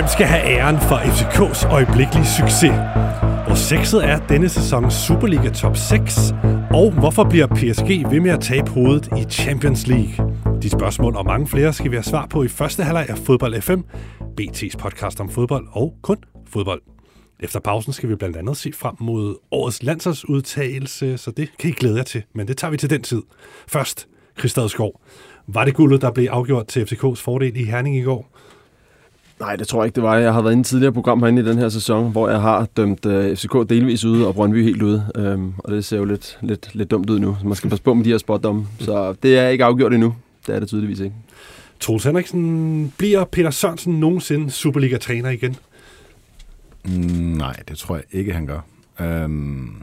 Hvem skal have æren for FCK's øjeblikkelige succes? Hvor sexet er denne sæson Superliga Top 6? Og hvorfor bliver PSG ved med at tabe hovedet i Champions League? De spørgsmål og mange flere skal vi have svar på i første halvleg af Fodbold FM, BT's podcast om fodbold og kun fodbold. Efter pausen skal vi blandt andet se frem mod årets landsholdsudtagelse, så det kan I glæde jer til, men det tager vi til den tid. Først, Christad Skov. Var det guldet, der blev afgjort til FCK's fordel i Herning i går? Nej, det tror jeg ikke, det var. Jeg har været inde i tidligere program herinde i den her sæson, hvor jeg har dømt øh, FCK delvis ude og Brøndby helt ude. Um, og det ser jo lidt, lidt, lidt dumt ud nu. Så man skal passe på med de her spotdomme. Så det er ikke afgjort endnu. Det er det tydeligvis ikke. Troels Henriksen, bliver Peter Sørensen nogensinde Superliga-træner igen? Mm, nej, det tror jeg ikke, han gør. Um,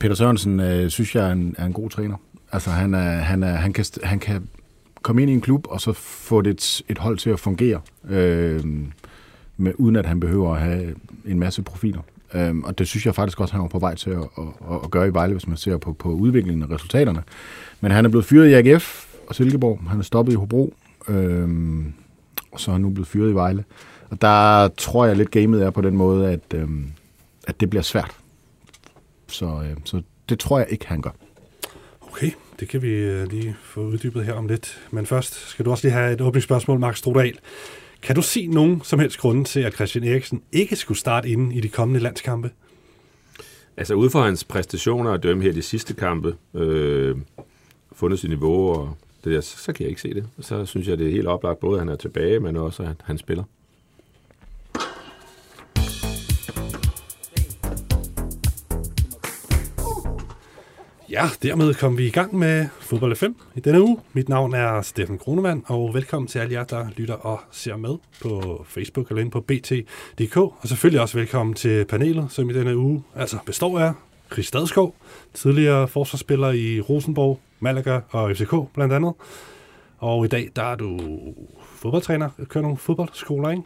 Peter Sørensen uh, synes jeg er en, er en god træner. Altså, han, er, han, er, han, kan, han kan komme ind i en klub, og så få det et, hold til at fungere, øh, med, uden at han behøver at have en masse profiler. Øh, og det synes jeg faktisk også, han var på vej til at, at, at, at gøre i Vejle, hvis man ser på, på udviklingen og resultaterne. Men han er blevet fyret i AGF og Silkeborg. Han er stoppet i Hobro, øh, og så er han nu blevet fyret i Vejle. Og der tror jeg lidt, gamet er på den måde, at, øh, at det bliver svært. Så, øh, så det tror jeg ikke, han gør. Okay, det kan vi øh, lige få uddybet her om lidt. Men først skal du også lige have et åbningsspørgsmål, Max Strudal. Kan du se nogen som helst grunde til, at Christian Eriksen ikke skulle starte inden i de kommende landskampe? Altså ud fra hans præstationer og dømme her de sidste kampe, øh, fundet sit niveau, og det der, så, så kan jeg ikke se det. Så synes jeg, det er helt oplagt, både at han er tilbage, men også at han spiller. Ja, dermed kom vi i gang med Fodbold 5 i denne uge. Mit navn er Steffen Kronemann, og velkommen til alle jer, der lytter og ser med på Facebook eller inde på bt.dk. Og selvfølgelig også velkommen til panelet, som i denne uge altså består af Chris Stadskov, tidligere forsvarsspiller i Rosenborg, Malaga og FCK blandt andet. Og i dag, der er du fodboldtræner, kører nogle fodboldskoler, ikke?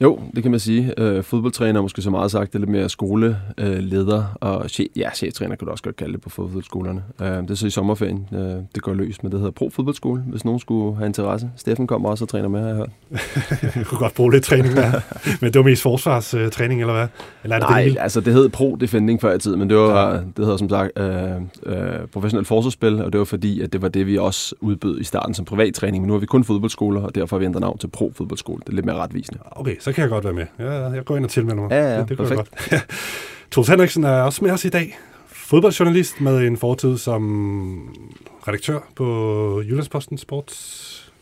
Jo, det kan man sige. Øh, fodboldtræner måske så meget sagt, det er lidt mere skoleleder og chef, ja, cheftræner kan du også godt kalde det på fodboldskolerne. Øh, det er så i sommerferien, øh, det går løs, men det hedder Pro Fodboldskole, hvis nogen skulle have interesse. Steffen kommer også og træner med, har jeg hørt. jeg kunne godt bruge lidt træning der. men det var mest forsvarstræning, eller hvad? Eller er det Nej, det altså det hed Pro Defending før i tiden, men det var, ja. det hedder som sagt øh, øh, professionelt forsvarsspil, og det var fordi, at det var det, vi også udbød i starten som privattræning, men nu har vi kun fodboldskoler, og derfor har vi ændret navn til Pro Fodboldskole. Det er lidt mere retvisende. Okay, så kan jeg godt være med. Ja, jeg går ind og tilmelder mig. Ja, ja, det, det perfekt. godt. Troels Henriksen er også med os i dag. Fodboldjournalist med en fortid som redaktør på Jyllandsposten Sports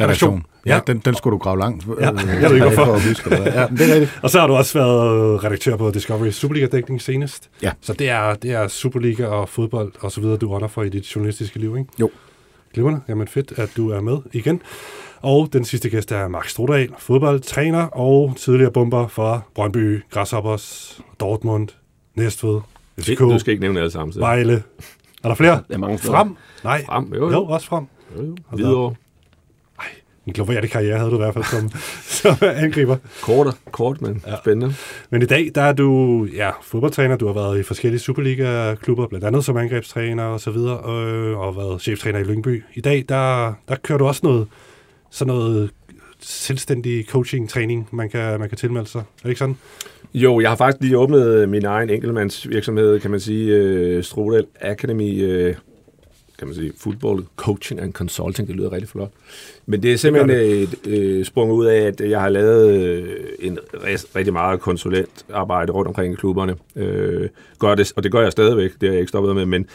redaktion. Ja, ja, den, den skulle du grave langt. Ja, jeg ved ikke hvorfor. For at huske, det ja, det er rigtigt. og så har du også været redaktør på Discovery Superliga-dækning senest. Ja. Så det er, det er Superliga og fodbold og så videre, du runder for i dit journalistiske liv, ikke? Jo. Glimrende. Jamen fedt, at du er med igen. Og den sidste gæst er Max Strodal, fodboldtræner og tidligere bomber for Brøndby, Grasshoppers, Dortmund, Næstved, FCK, du skal ikke nævne alle sammen. Vejle. Er der flere? Der er mange Frem? Nej. Frem, jo, jo. jo også frem. Jo, jo. Videre. Ej, en glorierende karriere havde du i hvert fald som, som angriber. Kort, kort, men ja. spændende. Men i dag, der er du ja, fodboldtræner. Du har været i forskellige Superliga-klubber, blandt andet som angrebstræner og så videre, og, øh, og været cheftræner i Lyngby. I dag, der, der kører du også noget sådan noget selvstændig coaching-træning, man kan, man kan tilmelde sig. Er det ikke sådan? Jo, jeg har faktisk lige åbnet min egen enkeltmandsvirksomhed, kan man sige, uh, Strodal Academy, uh, kan man sige, football coaching and consulting, det lyder rigtig flot. Men det er simpelthen det et uh, sprung ud af, at jeg har lavet uh, en rigtig meget konsulentarbejde rundt omkring i klubberne. Uh, gør det, og det gør jeg stadigvæk, det har jeg ikke stoppet med, men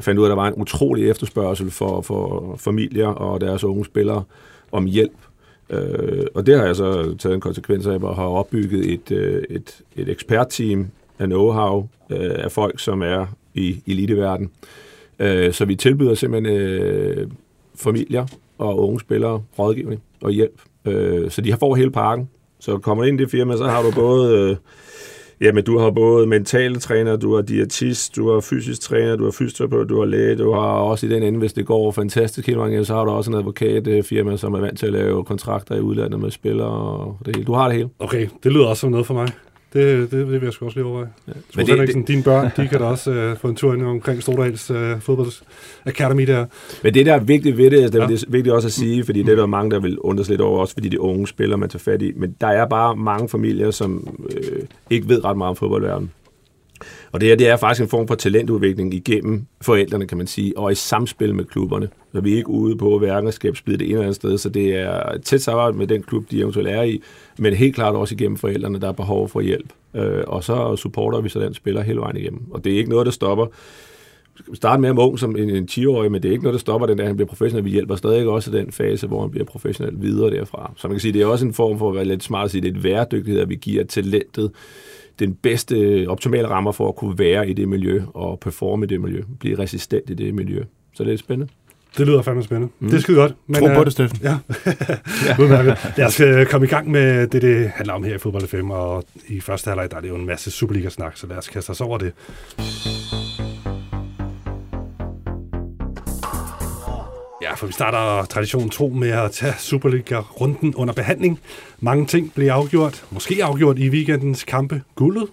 fandt ud af, at der var en utrolig efterspørgsel for, for familier og deres unge spillere, om hjælp. Øh, og det har jeg så taget en konsekvens af, og har opbygget et, øh, et, et ekspertteam af know-how øh, af folk, som er i eliteverden. Øh, så vi tilbyder simpelthen øh, familier og unge spillere rådgivning og hjælp. Øh, så de har får hele pakken. Så kommer ind i det firma, så har du både... Øh, Jamen, du har både mentale træner, du har diætist, du har fysisk træner, du har fysioterapeut, du har læge, du har også i den ende, hvis det går fantastisk helt mange, så har du også en advokatfirma, som er vant til at lave kontrakter i udlandet med spillere og det hele. Du har det hele. Okay, det lyder også som noget for mig. Det, det, det vil jeg sgu også lige overveje. Ja. Men det, det, dine børn, de kan da også uh, få en tur ind omkring Stordals fodbolds academy der. Men det, der er vigtigt ved det, er, ja. det er vigtigt også at sige, fordi det er der mange, der vil undres lidt over, også fordi de unge spiller, man tager fat i. Men der er bare mange familier, som øh, ikke ved ret meget om fodboldverdenen. Og det her, det er faktisk en form for talentudvikling igennem forældrene, kan man sige, og i samspil med klubberne. Så vi er ikke ude på hverken at skabe splid det ene eller andet sted, så det er et tæt samarbejde med den klub, de eventuelt er i, men helt klart også igennem forældrene, der er behov for hjælp. Øh, og så supporter vi så den spiller hele vejen igennem. Og det er ikke noget, der stopper starte med ham ung som en, en 10-årig, men det er ikke noget, der stopper den, der, han bliver professionel. Vi hjælper stadig også den fase, hvor han bliver professionel videre derfra. Så man kan sige, det er også en form for at være lidt smart at sige, det er et værdygtighed, at vi giver talentet den bedste optimale rammer for at kunne være i det miljø og performe i det miljø, blive resistent i det miljø. Så det er spændende. Det lyder fandme spændende. Mm. Det er skide godt. Men, Tro på uh, det, Steffen. Ja. ja. Lad os uh, komme i gang med det, det handler om her i Fodbold 5, og i første halvleg der er det jo en masse Superliga-snak, så lad os kaste os over det. Ja, for vi starter traditionen tro med at tage Superliga-runden under behandling. Mange ting bliver afgjort, måske afgjort i weekendens kampe. Guldet,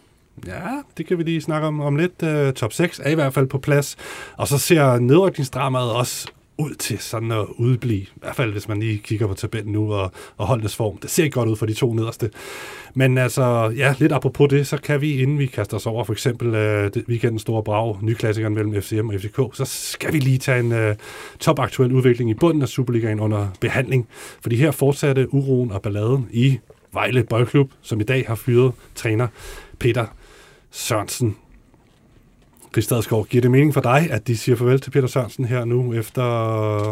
Ja, det kan vi lige snakke om om lidt. Uh, top 6 er i hvert fald på plads. Og så ser nedrykningsdramaet også ud til sådan at udblive. I hvert fald, hvis man lige kigger på tabellen nu og, og holdets form. Det ser ikke godt ud for de to nederste. Men altså, ja, lidt apropos det, så kan vi, inden vi kaster os over for eksempel uh, weekendens store brag, nyklassikeren mellem FCM og FCK, så skal vi lige tage en uh, topaktuel udvikling i bunden af Superligaen under behandling. Fordi her fortsatte uroen og balladen i Vejle Boldklub, som i dag har fyret træner Peter Sørensen. Kristadsgaard, giver det mening for dig, at de siger farvel til Peter Sørensen her nu, efter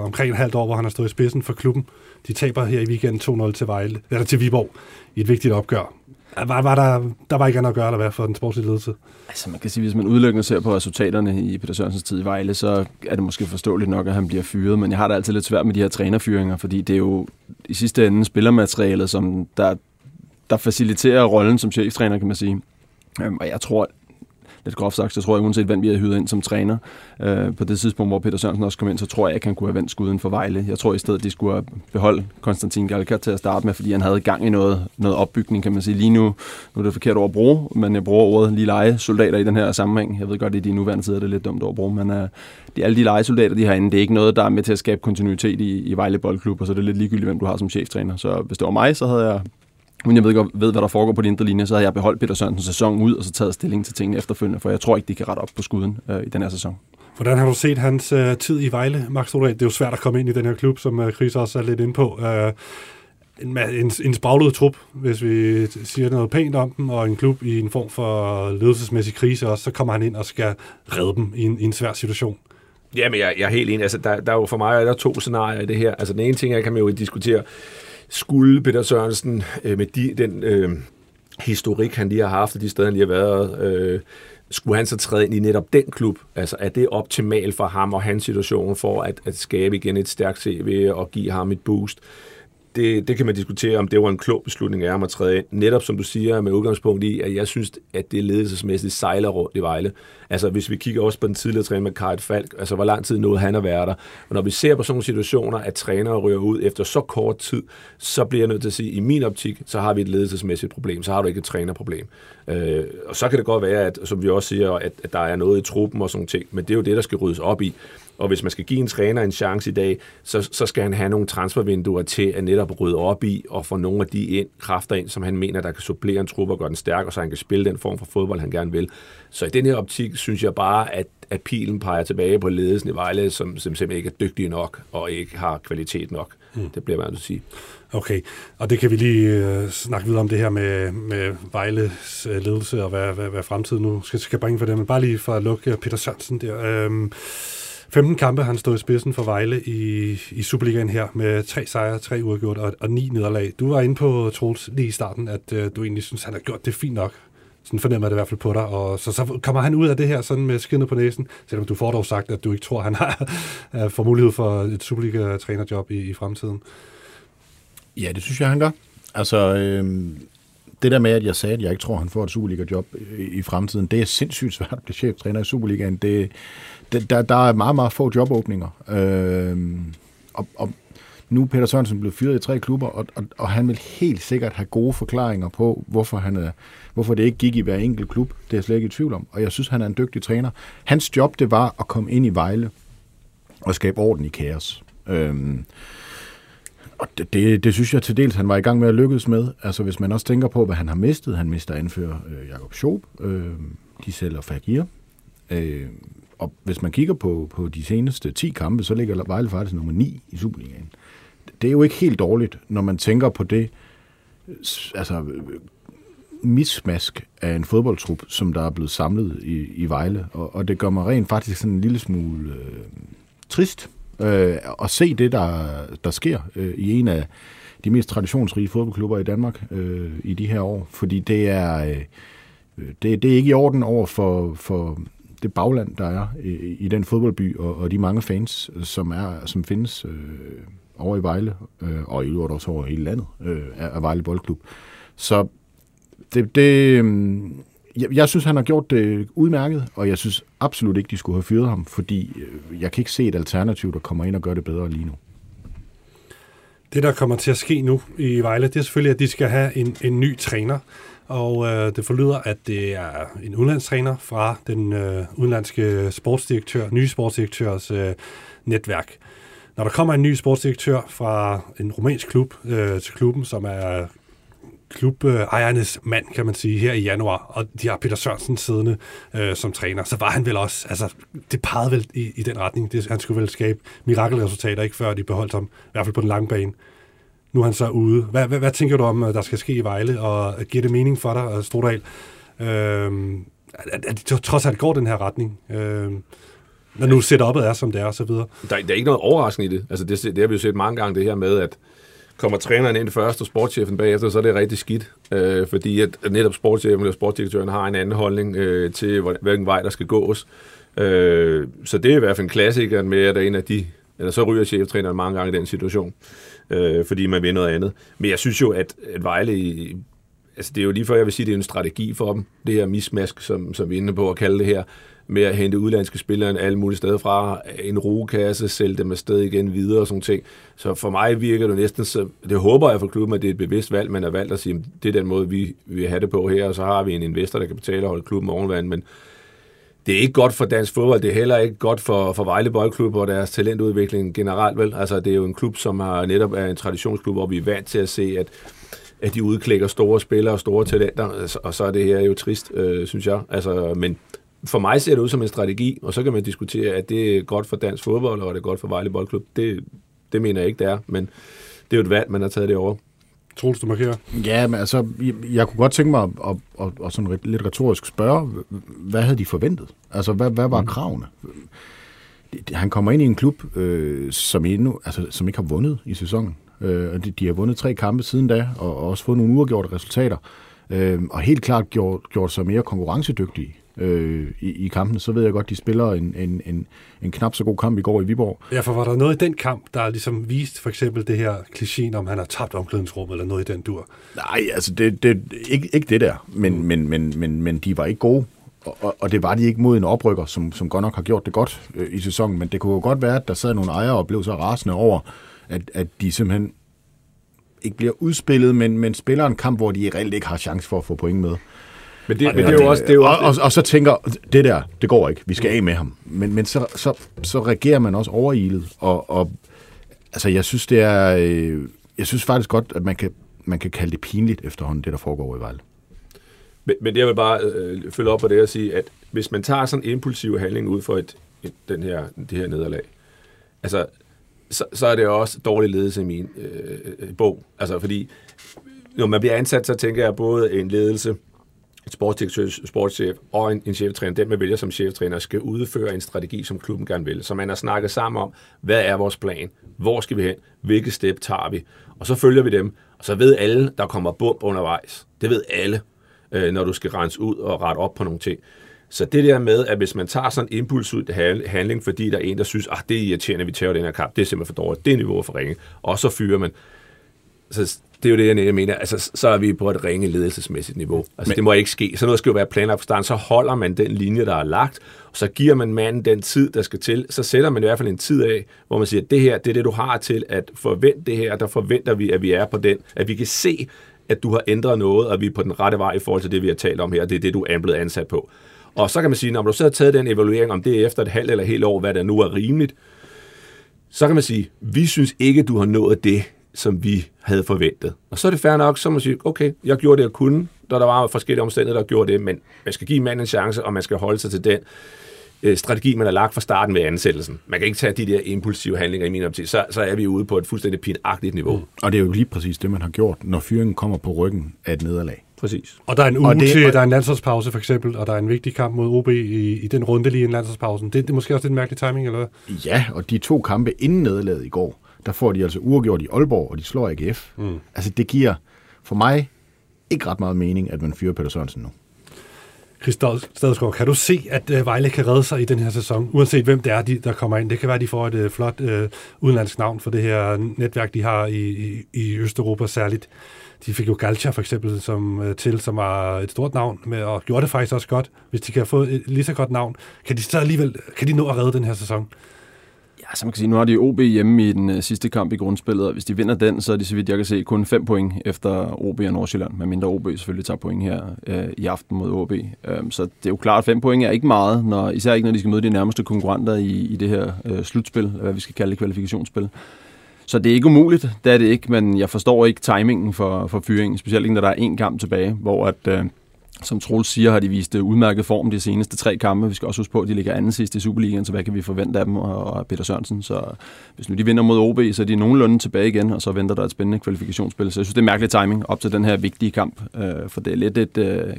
omkring et halvt år, hvor han har stået i spidsen for klubben? De taber her i weekenden 2-0 til, Vejle, eller til Viborg i et vigtigt opgør. Var, var der, der var ikke andet at gøre, der var for den sportslige ledelse? Altså man kan sige, hvis man udelukkende ser på resultaterne i Peter Sørensens tid i Vejle, så er det måske forståeligt nok, at han bliver fyret, men jeg har da altid lidt svært med de her trænerfyringer, fordi det er jo i sidste ende spillermaterialet, som der, der faciliterer rollen som cheftræner, kan man sige. Øhm, og jeg tror, lidt groft sagt, så tror jeg, uanset hvem vi har hyret ind som træner, øh, på det tidspunkt, hvor Peter Sørensen også kom ind, så tror jeg ikke, han kunne have vendt skuden for Vejle. Jeg tror i stedet, de skulle have beholdt Konstantin Galka til at starte med, fordi han havde gang i noget, noget opbygning, kan man sige. Lige nu, nu er det forkert ord at bruge, men jeg bruger ordet lige lege soldater i den her sammenhæng. Jeg ved godt, at i de nuværende tider det er lidt dumt ord at bruge, men øh, de, alle de legesoldater, de har inde, det er ikke noget, der er med til at skabe kontinuitet i, i Vejle Boldklub, og så er det lidt ligegyldigt, hvem du har som cheftræner. Så hvis det var mig, så havde jeg men jeg ved godt, ved, hvad der foregår på de indre linje, så har jeg beholdt Peter Sørensens sæson ud, og så taget stilling til tingene efterfølgende, for jeg tror ikke, de kan rette op på skuden øh, i den her sæson. Hvordan har du set hans øh, tid i Vejle, Max Stordal? Det er jo svært at komme ind i den her klub, som øh, Chris også er lidt inde på. Øh, en, en, en spraglet trup, hvis vi siger noget pænt om dem, og en klub i en form for ledelsesmæssig krise også, så kommer han ind og skal redde dem i en, i en svær situation. Jamen, jeg, jeg er helt enig. Altså, der, der er jo for mig er der to scenarier i det her. Altså, den ene ting, jeg kan man jo diskutere, skulle Peter Sørensen øh, med de, den øh, historik, han lige har haft, og de steder, han lige har været, øh, skulle han så træde ind i netop den klub? Altså er det optimalt for ham og hans situation for at, at skabe igen et stærkt CV og give ham et boost? Det, det kan man diskutere, om det var en klog beslutning af ham at træde ind. Netop som du siger, med udgangspunkt i, at jeg synes, at det ledelsesmæssigt sejler rundt i Vejle. Altså hvis vi kigger også på den tidligere træner med Karit Falk, altså hvor lang tid nåede han at være der. Og når vi ser på sådan nogle situationer, at trænere ryger ud efter så kort tid, så bliver jeg nødt til at sige, at i min optik, så har vi et ledelsesmæssigt problem, så har du ikke et trænerproblem. Øh, og så kan det godt være, at, som vi også siger, at, at der er noget i truppen og sådan ting, men det er jo det, der skal ryddes op i. Og hvis man skal give en træner en chance i dag, så, så skal han have nogle transfervinduer til at netop rydde op i og få nogle af de ind, kræfter ind, som han mener, der kan supplere en truppe og gøre den stærkere, så han kan spille den form for fodbold, han gerne vil. Så i den her optik synes jeg bare, at, at pilen peger tilbage på ledelsen i Vejle, som, som simpelthen ikke er dygtige nok og ikke har kvalitet nok. Mm. Det bliver man at sige. Okay, og det kan vi lige uh, snakke videre om det her med, med Vejles uh, ledelse og hvad, hvad, hvad fremtiden nu skal, skal bringe for dem. Men bare lige for at lukke Peter Sørensen der. Um, 15 kampe har han stået i spidsen for Vejle i, i Superligaen her, med tre sejre, tre uafgjort og, og ni nederlag. Du var inde på, Troels, lige i starten, at øh, du egentlig synes, han har gjort det fint nok. Sådan fornemmer det i hvert fald på dig. Og så, så kommer han ud af det her sådan med skinnet på næsen, selvom du får dog sagt, at du ikke tror, han har øh, får mulighed for et Superliga-trænerjob i, i fremtiden. Ja, det synes jeg, han gør. Altså, øh, det der med, at jeg sagde, at jeg ikke tror, han får et Superliga-job i, i fremtiden, det er sindssygt svært at blive cheftræner i Superligaen. Det, der, der er meget, meget få jobåbninger. Øh, og, og Nu er Peter Sørensen blevet fyret i tre klubber, og, og, og han vil helt sikkert have gode forklaringer på, hvorfor, han er, hvorfor det ikke gik i hver enkelt klub. Det er jeg slet ikke i tvivl om. Og jeg synes, han er en dygtig træner. Hans job, det var at komme ind i Vejle og skabe orden i kaos. Øhm, og det, det, det synes jeg til dels, han var i gang med at lykkes med. Altså hvis man også tænker på, hvad han har mistet. Han mister anfører øh, Jakob Schob. Øh, de sælger Fagir. Øh, og hvis man kigger på, på de seneste 10 kampe, så ligger Vejle faktisk nummer 9 i Superligaen. Det er jo ikke helt dårligt, når man tænker på det altså, mismask af en fodboldtrup, som der er blevet samlet i, i Vejle. Og, og det gør mig rent faktisk sådan en lille smule øh, trist øh, at se det, der, der sker øh, i en af de mest traditionsrige fodboldklubber i Danmark øh, i de her år. Fordi det er, øh, det, det er ikke i orden over for, for det bagland, der er i, i den fodboldby, og, og de mange fans, som er som findes øh, over i Vejle, øh, og i øvrigt også over hele landet, øh, af Vejle Boldklub. Så det, det, øh, jeg, jeg synes, han har gjort det udmærket, og jeg synes absolut ikke, de skulle have fyret ham, fordi øh, jeg kan ikke se et alternativ, der kommer ind og gør det bedre lige nu. Det, der kommer til at ske nu i Vejle, det er selvfølgelig, at de skal have en, en ny træner. Og øh, det forlyder, at det er en udlandstræner fra den øh, udenlandske sportsdirektør, nye sportsdirektørs øh, netværk. Når der kommer en ny sportsdirektør fra en romansk klub øh, til klubben, som er klubejernes mand, kan man sige, her i januar, og de har Peter Sørensen siddende øh, som træner, så var han vel også, altså det pegede vel i, i den retning, det, han skulle vel skabe mirakelresultater, ikke før de beholdt ham, i hvert fald på den lange bane. Nu er han så ude. Hvad, hvad, hvad tænker du om, øh, der skal ske i Vejle, og giver det mening for dig, Strodal, øh, at, at de trods alt går den her retning? Øh, når nu setupet er, som det er, og så videre. Der, der er ikke noget overraskende i det. Altså, det, det har vi jo set mange gange, det her med, at kommer træneren ind først, og sportschefen bagefter, så er det rigtig skidt. Øh, fordi at netop sportschefen eller sportsdirektøren har en anden holdning øh, til, hvilken vej der skal gås. Øh, så det er i hvert fald en klassiker med, at der er en af de, eller så ryger cheftræneren mange gange i den situation, øh, fordi man vil noget andet. Men jeg synes jo, at, at Vejle i, altså det er jo lige før, jeg vil sige, det er en strategi for dem, det her mismask, som, som vi er inde på at kalde det her, med at hente udlandske spillere alle mulige steder fra, en rugekasse, sælge dem afsted igen videre og sådan ting. Så for mig virker det næsten, så, det håber jeg for klubben, at det er et bevidst valg, man har valgt at sige, at det er den måde, vi vil have det på her, og så har vi en investor, der kan betale og holde klubben ovenvand, men det er ikke godt for dansk fodbold, det er heller ikke godt for, for Vejle Boldklub og deres talentudvikling generelt, vel? Altså, det er jo en klub, som har netop er en traditionsklub, hvor vi er vant til at se, at at de udklækker store spillere og store talenter, altså, og så er det her jo trist, øh, synes jeg. Altså, men for mig ser det ud som en strategi, og så kan man diskutere, at det er godt for dansk fodbold, og det er godt for Vejle Boldklub. Det, det mener jeg ikke, det er, men det er jo et valg, man har taget det over. Troels, du markerer? Ja, men altså, jeg, jeg kunne godt tænke mig at, at, at, at sådan lidt retorisk spørge, hvad havde de forventet? Altså, hvad, hvad var mm. kravene? Han kommer ind i en klub, øh, som, endnu, altså, som ikke har vundet i sæsonen. Øh, de, de har vundet tre kampe siden da, og, og også fået nogle uafgjorte resultater. Øh, og helt klart gjort, gjort sig mere konkurrencedygtige øh, i, i kampen, så ved jeg godt, de spiller en, en, en, en knap så god kamp i går i Viborg. Ja, for var der noget i den kamp, der ligesom vist for eksempel det her klichéen om, han har tabt omklædningsrummet, eller noget i den dur? Nej, altså det, det, ikke, ikke det der, men, mm. men, men, men, men de var ikke gode. Og, og det var de ikke mod en oprykker, som, som godt nok har gjort det godt øh, i sæsonen, men det kunne jo godt være, at der sad nogle ejere og blev så rasende over, at, at de simpelthen ikke bliver udspillet, men, men spiller en kamp, hvor de reelt ikke har chance for at få point med. Men det, og, men det er jo også... Det er jo og, og, og så tænker, det der, det går ikke, vi skal af med ham. Men, men så, så, så reagerer man også overilet, og, og altså, jeg synes, det er... Øh, jeg synes faktisk godt, at man kan, man kan kalde det pinligt efterhånden, det der foregår i Vejle. Men, men jeg vil bare øh, følge op på det og sige, at hvis man tager sådan en impulsiv handling ud for et, et, den her, det her nederlag, altså, så, så er det også dårlig ledelse i min øh, øh bog. Altså, fordi når man bliver ansat, så tænker jeg både en ledelse, sportsdirektør, sportschef og en, en cheftræner, den man vælger som cheftræner, skal udføre en strategi, som klubben gerne vil. Så man har snakket sammen om, hvad er vores plan? Hvor skal vi hen? Hvilke step tager vi? Og så følger vi dem. Og så ved alle, der kommer bump undervejs. Det ved alle, øh, når du skal rense ud og rette op på nogle ting. Så det der med, at hvis man tager sådan en impuls ud handling, fordi der er en, der synes, at ah, det er irriterende, at vi tager den her kamp, det er simpelthen for dårligt, det er niveau for ringe, og så fyrer man. Så det er jo det, jeg mener. Altså, så er vi på et ringe ledelsesmæssigt niveau. Altså, Men, det må ikke ske. Så noget skal jo være planlagt fra starten. Så holder man den linje, der er lagt, og så giver man manden den tid, der skal til. Så sætter man i hvert fald en tid af, hvor man siger, det her, det er det, du har til at forvente det her. Der forventer vi, at vi er på den. At vi kan se, at du har ændret noget, og vi er på den rette vej i forhold til det, vi har talt om her. Det er det, du er blevet ansat på. Og så kan man sige, når du så har taget den evaluering, om det er efter et halvt eller helt år, hvad der nu er rimeligt, så kan man sige, vi synes ikke, du har nået det, som vi havde forventet. Og så er det fair nok, så man siger, okay, jeg gjorde det, jeg kunne, da der var forskellige omstændigheder, der gjorde det, men man skal give manden en chance, og man skal holde sig til den øh, strategi, man har lagt fra starten ved ansættelsen. Man kan ikke tage de der impulsive handlinger i min optik. Så, så er vi ude på et fuldstændig pinagtigt niveau. Mm. Og det er jo lige præcis det, man har gjort, når fyringen kommer på ryggen af et nederlag. Præcis. Og der er en uge det, til, der er en landsholdspause for eksempel, og der er en vigtig kamp mod OB i, i den runde lige en landsholdspausen. Det, det er måske også lidt mærkelig timing, eller hvad? Ja, og de to kampe inden nederlaget i går, der får de altså uafgjort i Aalborg, og de slår AGF. Mm. Altså det giver for mig ikke ret meget mening, at man fyrer Peter Sørensen nu. Christoffer Stadsgaard, kan du se, at uh, Vejle kan redde sig i den her sæson, uanset hvem det er, de, der kommer ind? Det kan være, at de får et uh, flot uh, udenlandsk navn for det her netværk, de har i, i, i Østeuropa særligt. De fik jo Galcha for eksempel som, uh, til, som var et stort navn, med, og gjorde det faktisk også godt. Hvis de kan få et lige så godt navn, kan de så alligevel kan de nå at redde den her sæson? Altså man kan sige, nu har de OB hjemme i den uh, sidste kamp i grundspillet, og hvis de vinder den, så er de, så vidt jeg kan se, kun 5 point efter OB og Nordsjælland, mindre OB selvfølgelig tager point her uh, i aften mod OB. Um, øhm, så det er jo klart, at 5 point er ikke meget, når, især ikke når de skal møde de nærmeste konkurrenter i, i det her uh, slutspil, hvad vi skal kalde det kvalifikationsspil. Så det er ikke umuligt, det er det ikke, men jeg forstår ikke timingen for, for fyringen, specielt ikke når der er en kamp tilbage, hvor at, uh, som Troels siger, har de vist øh, udmærket form de seneste tre kampe. Vi skal også huske på, at de ligger anden sidst i Superligaen, så hvad kan vi forvente af dem og Peter Sørensen? Så hvis nu de vinder mod OB, så er de nogenlunde tilbage igen, og så venter der et spændende kvalifikationsspil. Så jeg synes, det er mærkelig timing op til den her vigtige kamp, øh, for det er lidt et øh,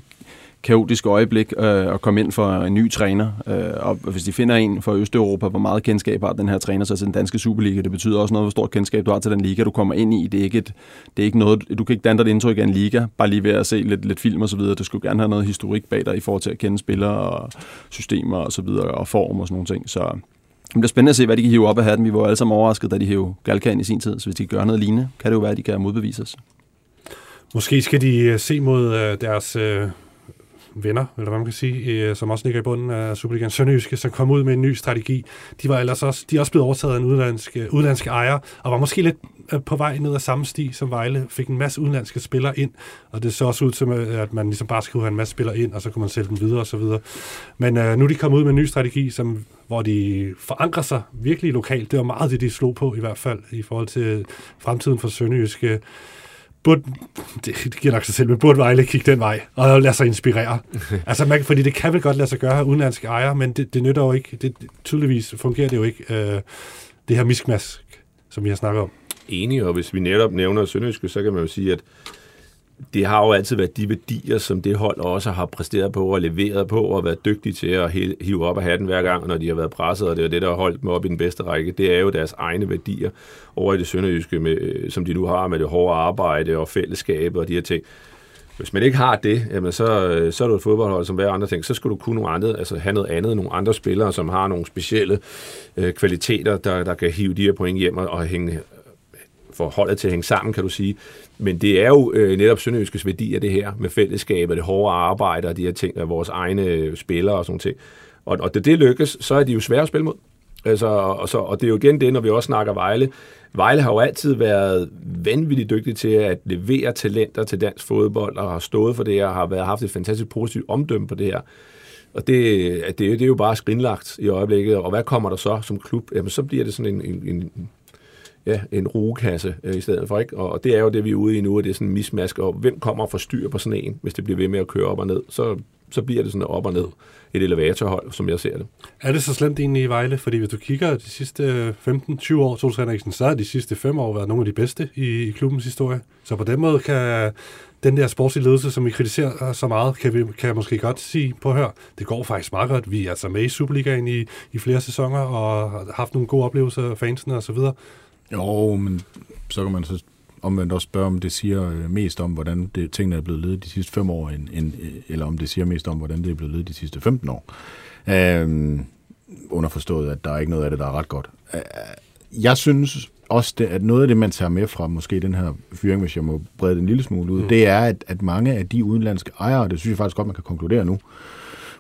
kaotisk øjeblik øh, at komme ind for en ny træner. Øh, og hvis de finder en fra Østeuropa, hvor meget kendskab har den her træner så til den danske Superliga, det betyder også noget, hvor stort kendskab du har til den liga, du kommer ind i. Det er ikke, et, det er ikke noget, du kan ikke danne dig et indtryk af en liga, bare lige ved at se lidt, lidt film og så videre. Du skulle gerne have noget historik bag dig i forhold til at kende spillere og systemer og så videre, og form og sådan nogle ting. Så det bliver spændende at se, hvad de kan hive op af hatten. Vi var alle sammen overrasket, da de hævde Galka ind i sin tid, så hvis de gør noget lignende, kan det jo være, at de kan modbevises. Måske skal de øh, se mod øh, deres øh, venner, eller hvad man kan sige, øh, som også ligger i bunden af Superligaen Sønderjyske, som kom ud med en ny strategi. De var ellers også, de er også blevet overtaget af en udlandsk, øh, udlandsk ejer, og var måske lidt øh, på vej ned ad samme sti som Vejle, fik en masse udenlandske spillere ind, og det så også ud som, øh, at man ligesom bare skulle have en masse spillere ind, og så kunne man sælge dem videre og så videre. Men øh, nu er de kommet ud med en ny strategi, som, hvor de forankrer sig virkelig lokalt. Det var meget det, de slog på i hvert fald, i forhold til fremtiden for Sønderjyske burde, det, det giver nok sig selv, men burde Vejle kigge den vej og lade sig inspirere. altså, man, fordi det kan vel godt lade sig gøre udenlandske ejere, men det, det nytter jo ikke. Det, tydeligvis fungerer det jo ikke, øh, det her miskmask, som vi har snakket om. Enig, og hvis vi netop nævner Sønderjyske, så kan man jo sige, at det har jo altid været de værdier, som det hold også har præsteret på og leveret på og været dygtige til at hive op af hatten hver gang, når de har været presset, og det er det, der har holdt dem op i den bedste række. Det er jo deres egne værdier over i det sønderjyske, med, øh, som de nu har med det hårde arbejde og fællesskabet og de her ting. Hvis man ikke har det, jamen så, øh, så er du et fodboldhold som hver andre ting. Så skal du kunne nogle andre, altså have noget andet, nogle andre spillere, som har nogle specielle øh, kvaliteter, der, der kan hive de her point hjem og, og hænge, få holdet til at hænge sammen, kan du sige. Men det er jo øh, netop Sønderjyskes værdi af det her, med fællesskabet, det hårde arbejde og de her ting, af vores egne øh, spillere og sådan ting. Og, og det, det lykkes, så er de jo svære at spille mod. Altså, og, så, og det er jo igen det, når vi også snakker Vejle. Vejle har jo altid været vanvittigt dygtig til at levere talenter til dansk fodbold, og har stået for det, og har været, haft et fantastisk positivt omdømme på det her. Og det, det, det er jo bare skrinlagt i øjeblikket. Og hvad kommer der så som klub? Jamen, så bliver det sådan en, en, en ja, en rugekasse øh, i stedet for. Ikke? Og, og det er jo det, vi er ude i nu, at det er sådan en mismask, og hvem kommer og forstyrrer på sådan en, hvis det bliver ved med at køre op og ned, så, så bliver det sådan op og ned et elevatorhold, som jeg ser det. Er det så slemt egentlig i Vejle? Fordi hvis du kigger de sidste øh, 15-20 år, Troels Henriksen, så har de sidste 5 år været nogle af de bedste i, i klubbens historie. Så på den måde kan den der sportslige ledelse, som vi kritiserer så meget, kan, vi, kan jeg måske godt sige på hør. Det går faktisk meget godt. Vi er altså med i Superligaen i, i flere sæsoner og har haft nogle gode oplevelser af fansene og så videre. Jo, men så kan man så omvendt også spørge, om det siger øh, mest om, hvordan det, tingene er blevet ledet de sidste fem år, end, end, eller om det siger mest om, hvordan det er blevet ledet de sidste 15 år. Øhm, underforstået, at der er ikke noget af det, der er ret godt. Øh, jeg synes også det, at noget af det, man tager med fra måske den her fyring, hvis jeg må brede den en lille smule ud, mm. det er, at, at mange af de udenlandske ejere, det synes jeg faktisk godt, man kan konkludere nu,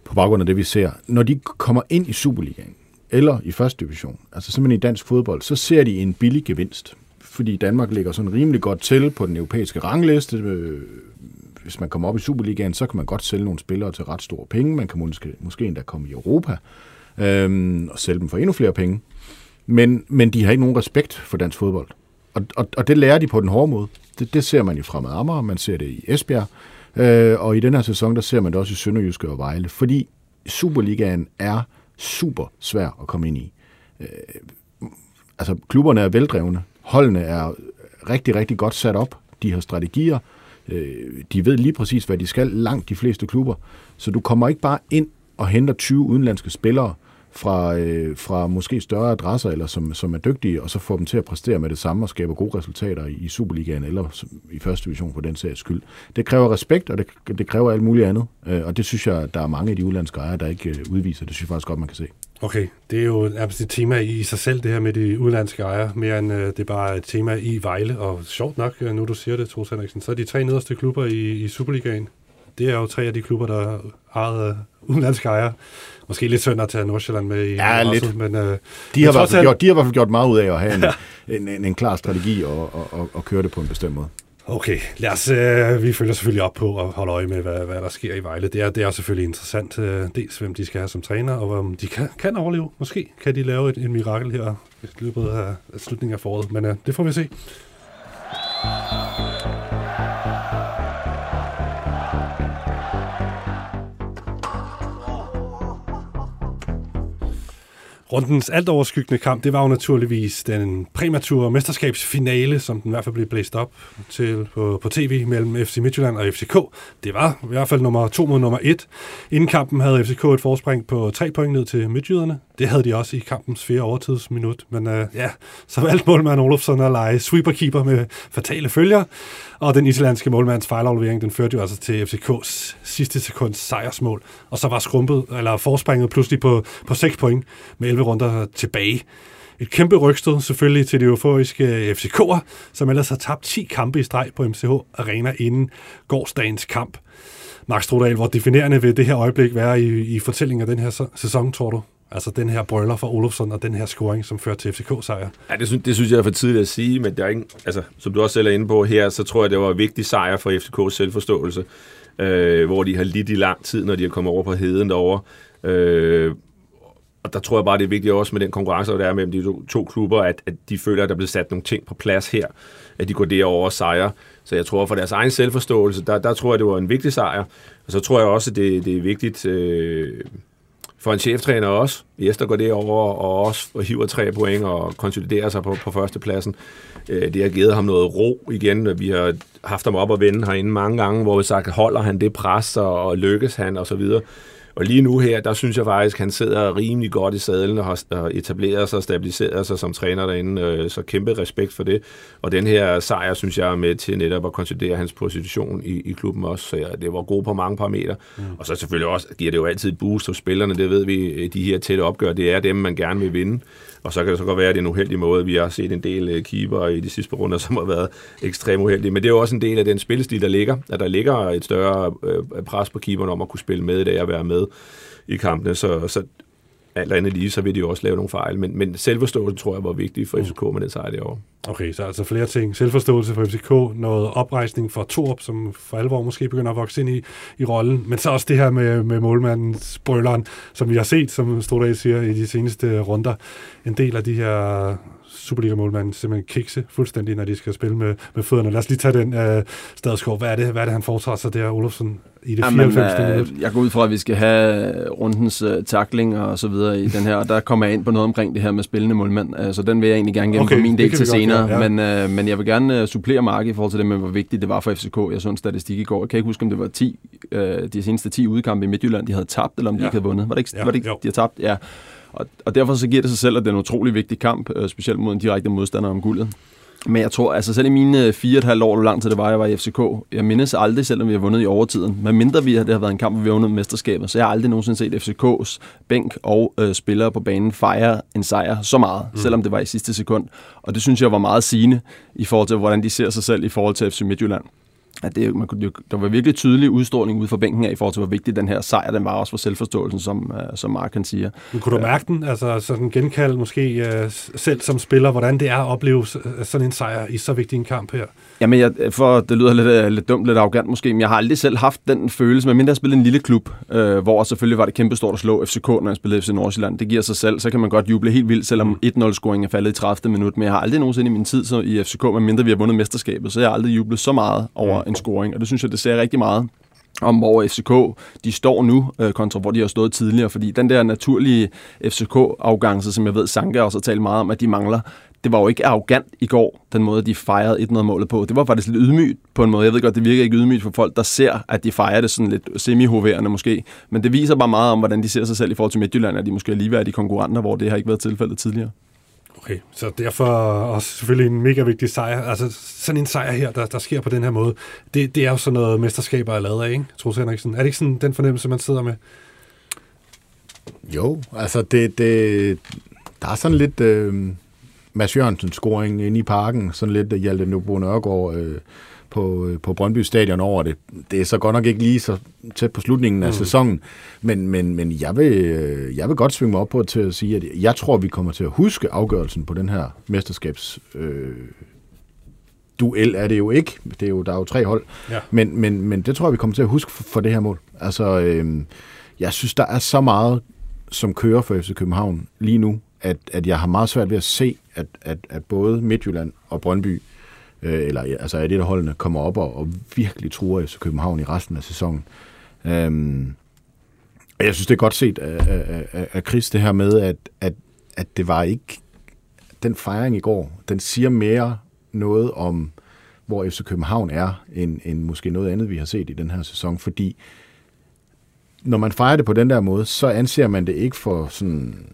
på baggrund af det, vi ser, når de kommer ind i Superligaen, eller i første division, altså simpelthen i dansk fodbold, så ser de en billig gevinst. Fordi Danmark ligger sådan rimelig godt til på den europæiske rangliste. Øh, hvis man kommer op i Superligaen, så kan man godt sælge nogle spillere til ret store penge. Man kan måske, måske endda komme i Europa øhm, og sælge dem for endnu flere penge. Men, men de har ikke nogen respekt for dansk fodbold. Og, og, og det lærer de på den hårde måde. Det, det ser man i Fremad Amager, man ser det i Esbjerg, øh, og i den her sæson, der ser man det også i Sønderjyske og Vejle, fordi Superligaen er super svær at komme ind i. Øh, altså, klubberne er veldrevne, holdene er rigtig, rigtig godt sat op, de har strategier, øh, de ved lige præcis, hvad de skal, langt de fleste klubber, så du kommer ikke bare ind og henter 20 udenlandske spillere, fra, øh, fra måske større adresser, eller som, som er dygtige, og så får dem til at præstere med det samme og skabe gode resultater i, i Superligaen eller i første division for den sags skyld. Det kræver respekt, og det, det kræver alt muligt andet, øh, og det synes jeg, der er mange af de udlandske ejere, der ikke øh, udviser. Det synes jeg faktisk godt, man kan se. Okay, det er jo nærmest et tema i sig selv, det her med de udlandske ejere, mere end øh, det er bare et tema i Vejle, og sjovt nok, øh, nu du siger det, Troels Henriksen, så er de tre nederste klubber i, i Superligaen, det er jo tre af de klubber, der har ejet øh, udenlandske ejere. Måske lidt synd at tage Nordsjælland med i ja, også, lidt. men øh, de, har men gjort, de har i hvert fald gjort meget ud af at have en, en, en, en klar strategi og, og, og, og køre det på en bestemt måde. Okay, lad os, øh, vi følger selvfølgelig op på at holde øje med, hvad, hvad der sker i Vejle. Det er, det er selvfølgelig interessant, øh, dels hvem de skal have som træner, og om de kan, kan overleve. Måske kan de lave et, en mirakel her i løbet af, af slutningen af foråret, men øh, det får vi se. Rundens alt overskyggende kamp, det var jo naturligvis den præmature mesterskabsfinale, som den i hvert fald blev blæst op til på, på tv mellem FC Midtjylland og FCK. Det var i hvert fald nummer to mod nummer et. Inden kampen havde FCK et forspring på tre point ned til Midtjyderne. Det havde de også i kampens fjerde overtidsminut. Men øh, ja, så valgte målmand Olofsson at lege sweeperkeeper med fatale følger. Og den islandske målmands fejlaflevering, den førte jo altså til FCK's sidste sekunds sejrsmål. Og så var skrumpet, eller forspringet pludselig på, på 6 point med 11 runder tilbage. Et kæmpe rygstød selvfølgelig til de euforiske FCK'er, som ellers har tabt 10 kampe i streg på MCH Arena inden gårdsdagens kamp. Max Strodal, hvor definerende vil det her øjeblik være i, i fortællingen af den her sæson, tror du? Altså den her brøller fra Olofsson og den her scoring, som fører til FCK-sejr. Ja, det synes, det synes jeg er for tidligt at sige, men der er ingen, altså, som du også selv er inde på her, så tror jeg, det var en vigtig sejr for FCK's selvforståelse, øh, hvor de har lidt i lang tid, når de er kommet over på heden derovre. Øh, og der tror jeg bare, det er vigtigt også med den konkurrence, der er mellem de to, to klubber, at, at de føler, at der bliver sat nogle ting på plads her, at de går derover og sejrer. Så jeg tror, for deres egen selvforståelse, der, der tror jeg, det var en vigtig sejr. Og så tror jeg også, det, det er vigtigt... Øh, for en cheftræner også. Jester går det over og også hiver tre point og konsoliderer sig på, på førstepladsen. Øh, det har givet ham noget ro igen. Vi har haft ham op og vende herinde mange gange, hvor vi sagt, holder han det pres og, og lykkes han og så videre. Og lige nu her, der synes jeg faktisk, at han sidder rimelig godt i sadlen og har etableret sig og stabiliseret sig som træner derinde. Øh, så kæmpe respekt for det. Og den her sejr, synes jeg, er med til netop at konsolidere hans position i, i klubben også. Så ja, det var god på mange parametre. Mm. Og så selvfølgelig også giver det jo altid et boost hos spillerne. Det ved vi, de her tætte opgør, det er dem, man gerne vil vinde. Og så kan det så godt være, at det er en uheldig måde. Vi har set en del øh, keeper i de sidste runder, som har været ekstremt uheldige. Men det er jo også en del af den spillestil, der ligger. At der ligger et større øh, pres på keeperen om at kunne spille med i dag og være med i kampene. Så, så alt andet lige, så vil de jo også lave nogle fejl. Men, men selvforståelse tror jeg var vigtigt for FCK med den sejr derovre. Okay, så altså flere ting. Selvforståelse for FCK, noget oprejsning for Torp, som for alvor måske begynder at vokse ind i, i rollen, men så også det her med, med målmandens brøleren, som vi har set, som Stordal siger, i de seneste runder. En del af de her Superliga-målmanden simpelthen kikse fuldstændig, når de skal spille med, med fødderne. Lad os lige tage den uh, Stadskov. Hvad er det, hvad er det han foretager sig der, Olofsen, i det 94. Jamen, minut? Jeg går ud fra, at vi skal have rundens uh, takling og så videre i den her, og der kommer jeg ind på noget omkring det her med spillende målmand. Uh, så den vil jeg egentlig gerne gennem okay, på min del til senere. Godt, ja. men, uh, men jeg vil gerne uh, supplere Mark i forhold til det med, hvor vigtigt det var for FCK. Jeg så en statistik i går. Jeg kan ikke huske, om det var 10, uh, de seneste 10 udkampe i Midtjylland, de havde tabt, eller om de ja. ikke havde vundet. Var det ikke, ja, var det ikke de havde tabt? Ja. Og, og derfor så giver det sig selv, at det er en utrolig vigtig kamp, øh, specielt mod en direkte modstander om guldet. Men jeg tror, altså selv i mine fire og et halvt år, hvor lang tid det var, jeg var i FCK, jeg mindes aldrig, selvom vi har vundet i overtiden, men mindre vi har, det har været en kamp, hvor vi har vundet mesterskabet, så jeg har aldrig nogensinde set FCK's bænk og øh, spillere på banen fejre en sejr så meget, mm. selvom det var i sidste sekund. Og det synes jeg var meget sigende i forhold til, hvordan de ser sig selv i forhold til FC Midtjylland at det, man kunne, der var virkelig tydelig udstråling ude fra bænken af, i forhold til, hvor vigtig den her sejr den var også for selvforståelsen, som, uh, som Mark kan sige. Men kunne du mærke den, altså sådan genkald måske uh, selv som spiller, hvordan det er at opleve sådan en sejr i så vigtig en kamp her? Jamen, jeg, for det lyder lidt, øh, lidt dumt, lidt arrogant måske, men jeg har aldrig selv haft den følelse, men mindre jeg spillede en lille klub, øh, hvor selvfølgelig var det kæmpe stort at slå FCK, når jeg spillede FC Nordsjælland. Det giver sig selv, så kan man godt juble helt vildt, selvom 1-0-scoringen er faldet i 30. minut, men jeg har aldrig nogensinde i min tid så i FCK, mindre vi har vundet mesterskabet, så jeg har aldrig jublet så meget over en scoring, og det synes jeg, det ser rigtig meget om hvor FCK de står nu, øh, kontra hvor de har stået tidligere, fordi den der naturlige FCK-afgangse, som jeg ved, Sanka også har talt meget om, at de mangler, det var jo ikke arrogant i går, den måde, de fejrede 1-0-målet på. Det var faktisk lidt ydmygt på en måde. Jeg ved godt, det virker ikke ydmygt for folk, der ser, at de fejrer det sådan lidt semi måske. Men det viser bare meget om, hvordan de ser sig selv i forhold til Midtjylland, at de måske er ligeværdige konkurrenter, hvor det har ikke været tilfældet tidligere. Okay, så derfor også selvfølgelig en mega vigtig sejr. Altså sådan en sejr her, der, der sker på den her måde, det, det er jo sådan noget mesterskaber er lavet af, ikke? Troels Henriksen. Er det ikke sådan den fornemmelse, man sidder med? Jo, altså det, det, der er sådan lidt... Øh Mads Jørgensen scoring inde i parken, sådan lidt Hjalte Nøbo Nørgaard øh, på, øh, på Brøndby Stadion over det. Det er så godt nok ikke lige så tæt på slutningen af mm. sæsonen, men, men, men jeg, vil, øh, jeg vil godt svinge mig op på til at sige, at jeg tror, vi kommer til at huske afgørelsen på den her mesterskabs øh, duel er det jo ikke. Det er jo, der er jo tre hold. Ja. Men, men, men det tror jeg, vi kommer til at huske for, for det her mål. Altså, øh, jeg synes, der er så meget, som kører for FC København lige nu, at, at jeg har meget svært ved at se, at, at, at både Midtjylland og Brøndby, øh, eller altså er det, der holdene, kommer op og, og virkelig truer FC København i resten af sæsonen. Øhm, og jeg synes, det er godt set af, af, af Chris, det her med, at, at, at det var ikke... Den fejring i går, den siger mere noget om, hvor FC København er, end, end måske noget andet, vi har set i den her sæson, fordi når man fejrer det på den der måde, så anser man det ikke for sådan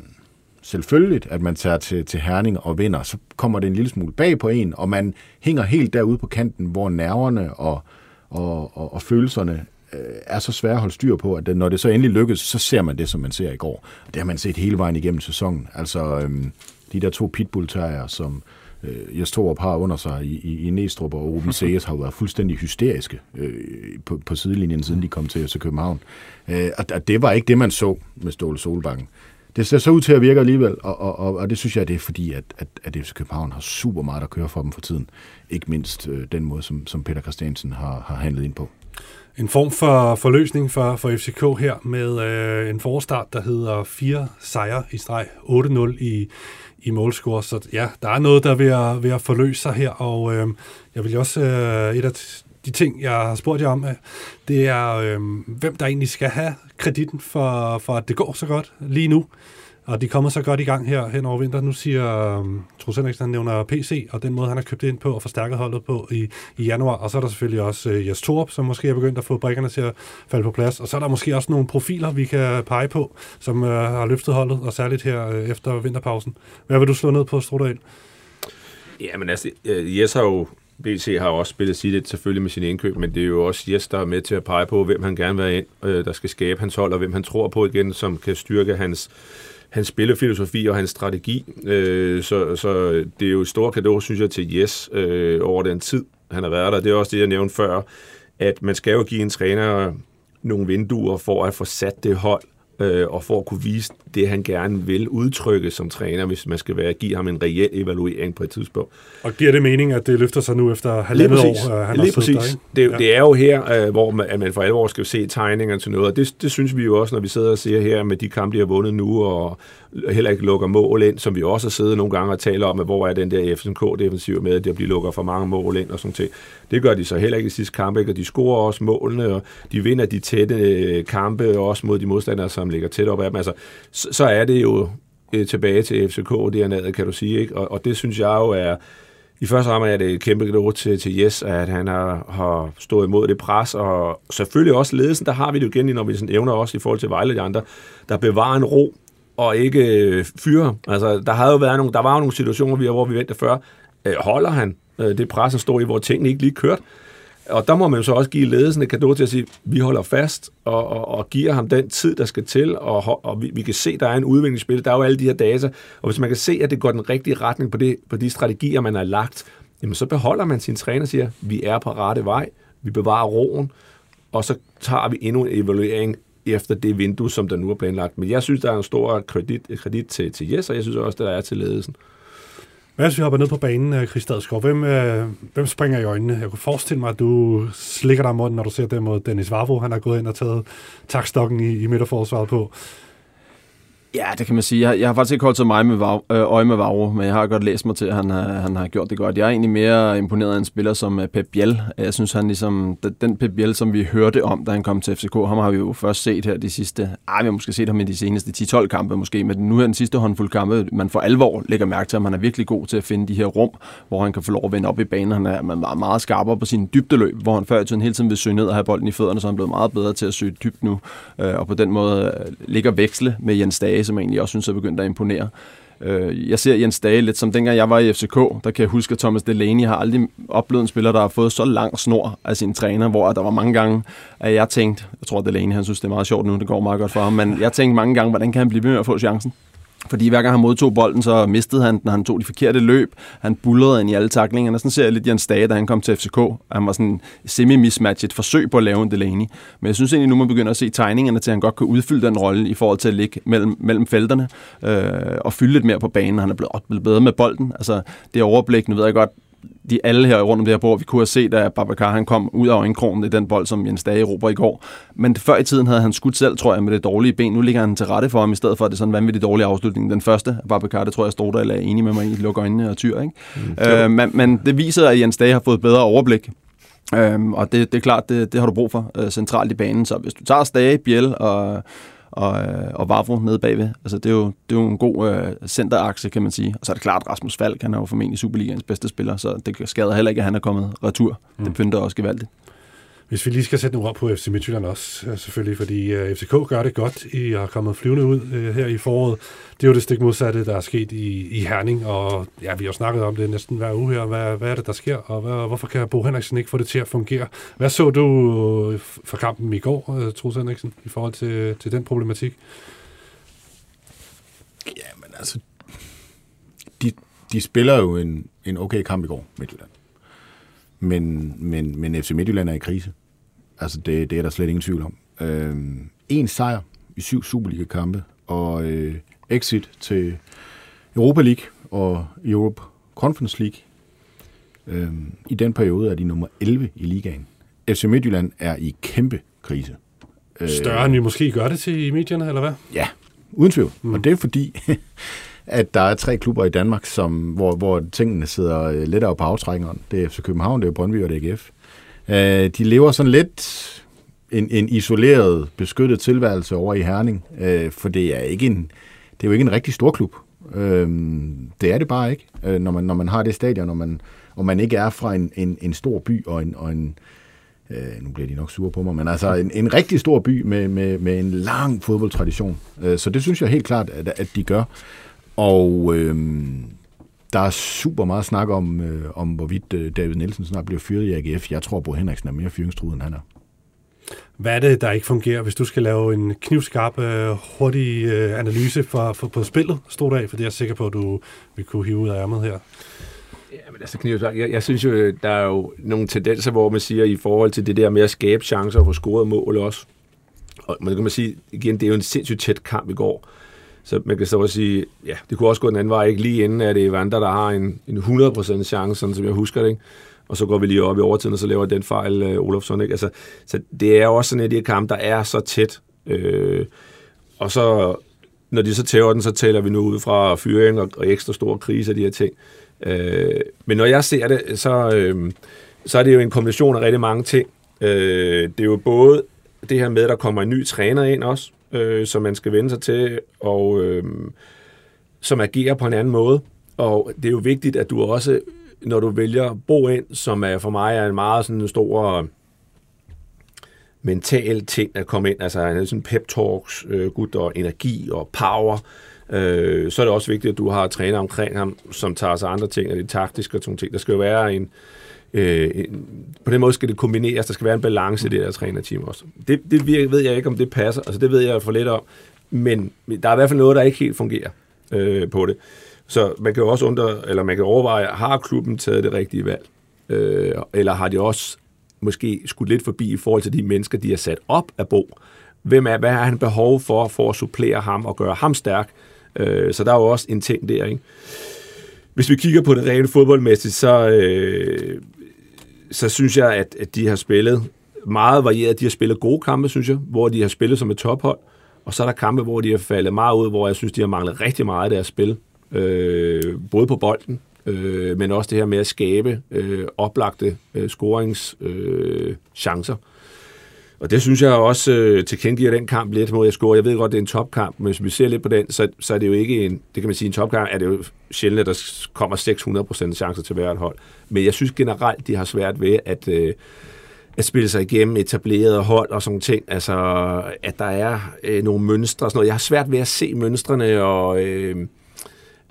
selvfølgeligt, at man tager til, til Herning og vinder, så kommer det en lille smule bag på en, og man hænger helt derude på kanten, hvor nerverne og, og, og, og følelserne øh, er så svære at holde styr på, at når det så endelig lykkes, så ser man det, som man ser i går. Og det har man set hele vejen igennem sæsonen. Altså øh, de der to pitbull som øh, Jes Torup har under sig i, i, i Næstrup og Ruben Seges har været fuldstændig hysteriske øh, på, på sidelinjen, siden de kom til, til København. Øh, og, og det var ikke det, man så med Ståle Solbakken det ser så ud til at virke alligevel, og, og, og, og det synes jeg, det er fordi, at, at, at FC København har super meget at køre for dem for tiden. Ikke mindst øh, den måde, som, som Peter Christiansen har, har handlet ind på. En form for forløsning for, for FCK her med øh, en forstart, der hedder fire sejre i streg, 8-0 i, i målscore. Så ja, der er noget, der er ved at, ved at forløse sig her, og øh, jeg vil også, øh, et af de ting, jeg har spurgt jer om, øh, det er, øh, hvem der egentlig skal have kreditten for, for, at det går så godt lige nu. Og de kommer så godt i gang her hen over vinteren. Nu siger um, Troels Henriksen, han nævner PC, og den måde, han har købt ind på og forstærket holdet på i, i januar. Og så er der selvfølgelig også uh, Jes Torp, som måske er begyndt at få brækkerne til at falde på plads. Og så er der måske også nogle profiler, vi kan pege på, som uh, har løftet holdet, og særligt her uh, efter vinterpausen. Hvad vil du slå ned på, Strudal? Ja, men altså, Jes har jo BC har også spillet sit selvfølgelig med sin indkøb, men det er jo også Jes, der er med til at pege på, hvem han gerne vil have ind, øh, der skal skabe hans hold, og hvem han tror på igen, som kan styrke hans, hans spillefilosofi og hans strategi. Øh, så, så det er jo et stort kado, synes jeg, til Jes øh, over den tid, han har været der. Det er også det, jeg nævnte før, at man skal jo give en træner nogle vinduer for at få sat det hold øh, og for at kunne vise det, han gerne vil udtrykke som træner, hvis man skal være, give ham en reel evaluering på et tidspunkt. Og giver det mening, at det løfter sig nu efter halvandet år? Øh, han Lige præcis. Der, det, ja. det er jo her, øh, hvor man, at man for alvor skal se tegningerne til noget, og det, det synes vi jo også, når vi sidder og ser her med de kampe, de har vundet nu, og heller ikke lukker mål ind, som vi også har siddet nogle gange og taler om, at hvor er den der FCK-defensiv med, at der bliver lukker for mange mål ind og sådan ting. Det gør de så heller ikke i sidste kampe, ikke? og de scorer også målene, og de vinder de tætte øh, kampe også mod de modstandere, som ligger tæt op af dem. Altså, så, så er det jo øh, tilbage til FCK dernede, kan du sige. Ikke? Og, og det synes jeg jo er, i første ramme er det et kæmpe glæde til, til Jes, at han har, har stået imod det pres, og selvfølgelig også ledelsen, der har vi det jo igen, når vi sådan evner også i forhold til Vejle og de andre, der bevarer en ro og ikke øh, fyre. Altså, der, havde jo været nogle, der var jo nogle situationer, hvor vi ventede før, Øh, holder han øh, det pres, at står i, hvor tingene ikke lige kørt? Og der må man jo så også give ledelsen et kado til at sige, vi holder fast og, og, og giver ham den tid, der skal til, og, og vi, vi kan se, der er en udviklingsspil, der er jo alle de her data, og hvis man kan se, at det går den rigtige retning på, det, på de strategier, man har lagt, jamen så beholder man sin træner og siger, vi er på rette vej, vi bevarer roen, og så tager vi endnu en evaluering efter det vindue, som der nu er planlagt. Men jeg synes, der er en stor kredit, kredit til, til Jes, og jeg synes også, der er til ledelsen. Hvad hvis vi hopper ned på banen, øh, Chris Hvem, øh, hvem springer i øjnene? Jeg kunne forestille mig, at du slikker dig mod, når du ser det mod Dennis Vavro. Han har gået ind og taget takstokken i, i midterforsvaret på. Ja, det kan man sige. Jeg, jeg har faktisk ikke holdt så meget med Vav, øh, øje med Vavro, men jeg har godt læst mig til, at han, har, han har gjort det godt. Jeg er egentlig mere imponeret af en spiller som øh, Pep Biel. Jeg synes, han ligesom, den Pep Biel, som vi hørte om, da han kom til FCK, ham har vi jo først set her de sidste, ej, vi har måske set ham i de seneste 10-12 kampe måske, men nu her den sidste håndfuld kampe, man for alvor lægger mærke til, at han er virkelig god til at finde de her rum, hvor han kan få lov at vende op i banen. Han er, man meget, meget skarpere på sin dybdeløb, hvor han før i tiden hele tiden vil søge ned og have bolden i fødderne, så han er blevet meget bedre til at søge dybt nu, øh, og på den måde ligger veksle med Jens Dage, som jeg egentlig også synes er begyndt at imponere. Øh, jeg ser Jens Dage lidt som dengang jeg var i FCK, der kan jeg huske, at Thomas Delaney har aldrig oplevet en spiller, der har fået så lang snor af sin træner, hvor der var mange gange, at jeg tænkte, jeg tror Delaney, han synes det er meget sjovt nu, det går meget godt for ham, men jeg tænkte mange gange, hvordan kan han blive ved med at få chancen? Fordi hver gang han modtog bolden, så mistede han den, han tog de forkerte løb. Han bullerede ind i alle taklingerne. Sådan ser jeg lidt Jens Dage, da han kom til FCK. Han var sådan semi-mismatch, et forsøg på at lave en Delaney. Men jeg synes egentlig nu, man begynder at se tegningerne til, at han godt kan udfylde den rolle i forhold til at ligge mellem, mellem felterne øh, og fylde lidt mere på banen. Han er blevet, blevet bedre med bolden. Altså, det overblik, nu ved jeg godt, de alle her rundt om det her bord, vi kunne have set, at Babacar han kom ud af øjenkrogen i den bold, som Jens Dage råber i går. Men før i tiden havde han skudt selv, tror jeg, med det dårlige ben. Nu ligger han til rette for ham, i stedet for at det er sådan en vanvittig dårlig afslutning. Den første, Babacar, det tror jeg, stod der eller er enig med mig i, lukker øjnene og tyr. Ikke? Mm, øh, men, men, det viser, at Jens Dage har fået bedre overblik. Øhm, og det, det er klart, det, det har du brug for øh, centralt i banen. Så hvis du tager Stage, Biel og og, øh, og Vavro nede bagved. Altså, det er jo, det er jo en god øh, centerakse, kan man sige. Og så er det klart, Rasmus Falk, han er jo formentlig Superligans bedste spiller, så det skader heller ikke, at han er kommet retur. Mm. Det pynter også gevaldigt. Hvis vi lige skal sætte nogle ord på FC Midtjylland også, øh, selvfølgelig, fordi øh, FCK gør det godt. I har kommet flyvende ud øh, her i foråret. Det er jo det stik modsatte, der er sket i, i Herning, og ja, vi har snakket om det næsten hver uge her. Hvad, hvad er det, der sker, og hvad, hvorfor kan Bo Henriksen ikke få det til at fungere? Hvad så du for kampen i går, uh, Troels Henriksen, i forhold til, til den problematik? Ja, men altså, de, de spiller jo en, en okay kamp i går, Midtjylland. Men, men, men FC Midtjylland er i krise. Altså, det, det er der slet ingen tvivl om. Øh, en sejr i syv Superliga-kampe, og øh, exit til Europa League og Europe Conference League. Øh, I den periode er de nummer 11 i ligaen. FC Midtjylland er i kæmpe krise. Større end vi måske gør det til i medierne, eller hvad? Ja, uden tvivl. Mm. Og det er fordi, at der er tre klubber i Danmark, som, hvor, hvor tingene sidder lettere lidt på aftrækkeren. Det er FC København, det er Brøndby og det er AGF. Øh, de lever sådan lidt en, en isoleret, beskyttet tilværelse over i Herning, øh, for det er ikke en, det er jo ikke en rigtig stor klub. Øh, det er det bare ikke, øh, når, man, når man har det stadion, når man, og man ikke er fra en, en, en stor by og en, og en øh, nu bliver de nok sure på mig, men altså en, en rigtig stor by med, med, med en lang fodboldtradition. Øh, så det synes jeg helt klart, at, at de gør. Og øh, der er super meget snak om, øh, om hvorvidt øh, David Nielsen snart bliver fyret i AGF. Jeg tror, Bo Henriksen er mere fyringstruet, end han er. Hvad er det, der ikke fungerer, hvis du skal lave en knivskarp, øh, hurtig øh, analyse for, for, på spillet, stod af? For det er jeg sikker på, at du vil kunne hive ud af ærmet her. Ja, men altså Kniv, jeg, jeg synes jo, der er jo nogle tendenser, hvor man siger, i forhold til det der med at skabe chancer og få scoret mål også. Og man kan man sige, igen, det er jo en sindssygt tæt kamp i går. Så man kan så også sige, ja, det kunne også gå den anden vej, ikke lige inden, at det er Evander, der har en, en 100% chance, sådan som jeg husker det, ikke? og så går vi lige op i overtiden, og så laver den fejl, øh, Olofsson. Ikke? Altså, så det er jo også sådan et af de kampe, der er så tæt. Øh, og så, når de så tæver den, så taler vi nu ud fra fyring og, og ekstra store kriser og de her ting. Øh, men når jeg ser det, så, øh, så er det jo en kombination af rigtig mange ting. Øh, det er jo både det her med, at der kommer en ny træner ind også, øh, som man skal vende sig til, og øh, som agerer på en anden måde. Og det er jo vigtigt, at du også, når du vælger Bo ind, som er for mig er en meget sådan en stor mental ting at komme ind, altså en sådan pep talks, øh, gut og energi og power, Øh, så er det også vigtigt, at du har træner omkring ham, som tager sig andre ting, og det taktiske og sådan ting. Der skal jo være en, øh, øh, på den måde skal det kombineres, der skal være en balance i det der trænerteam også. Det, det ved jeg ikke, om det passer, altså det ved jeg for lidt om, men der er i hvert fald noget, der ikke helt fungerer øh, på det. Så man kan jo også undre, eller man kan overveje, har klubben taget det rigtige valg? Øh, eller har de også måske skudt lidt forbi i forhold til de mennesker, de har sat op af Bo? Hvem er, hvad har han behov for, for at supplere ham og gøre ham stærk? Øh, så der er jo også en ting der, ikke? Hvis vi kigger på det rene fodboldmæssigt, så, øh, så synes jeg, at, at de har spillet meget varieret. De har spillet gode kampe, synes jeg, hvor de har spillet som et tophold. Og så er der kampe, hvor de har faldet meget ud, hvor jeg synes, de har manglet rigtig meget af deres spil. Øh, både på bolden, øh, men også det her med at skabe øh, oplagte øh, scoringschancer. Øh, og det synes jeg også øh, tilkendegiver den kamp lidt mod jeg score. Jeg ved godt, det er en topkamp, men hvis vi ser lidt på den, så, så er det jo ikke en, det kan man sige, en topkamp er det jo sjældent, at der kommer 600% chancer til hvert hold. Men jeg synes generelt, de har svært ved at, øh, at spille sig igennem etablerede hold og sådan ting. Altså, at der er øh, nogle mønstre og sådan noget. Jeg har svært ved at se mønstrene og... Øh,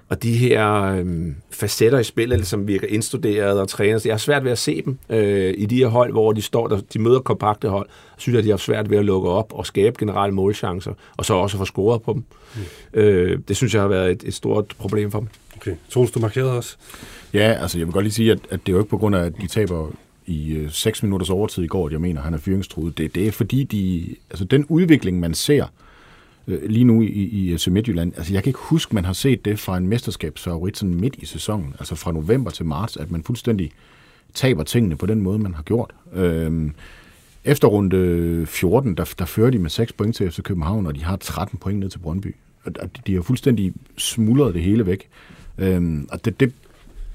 og de her øh, facetter i spillet, som virker indstuderet og trænet, jeg har svært ved at se dem øh, i de her hold, hvor de står der, de møder kompakte hold, synes jeg, de har svært ved at lukke op og skabe generelle målchancer, og så også få scoret på dem. Mm. Øh, det synes jeg har været et, et stort problem for dem. Okay. Troels, du markerede også. Ja, altså jeg vil godt lige sige, at, at det er jo ikke på grund af, at de taber i øh, 6 minutters overtid i går, at jeg mener, at han er fyringstruet. Det, det er fordi, de, altså den udvikling, man ser, øh, Øh, lige nu i, i øh, FC Midtjylland. Altså, jeg kan ikke huske, man har set det fra en mesterskabsfavorit sådan midt i sæsonen, altså fra november til marts, at man fuldstændig taber tingene på den måde, man har gjort. Øh, efter runde 14, der, der fører de med 6 point til FC København, og de har 13 point ned til Brøndby. Og de har fuldstændig smuldret det hele væk. Øh, og det, det,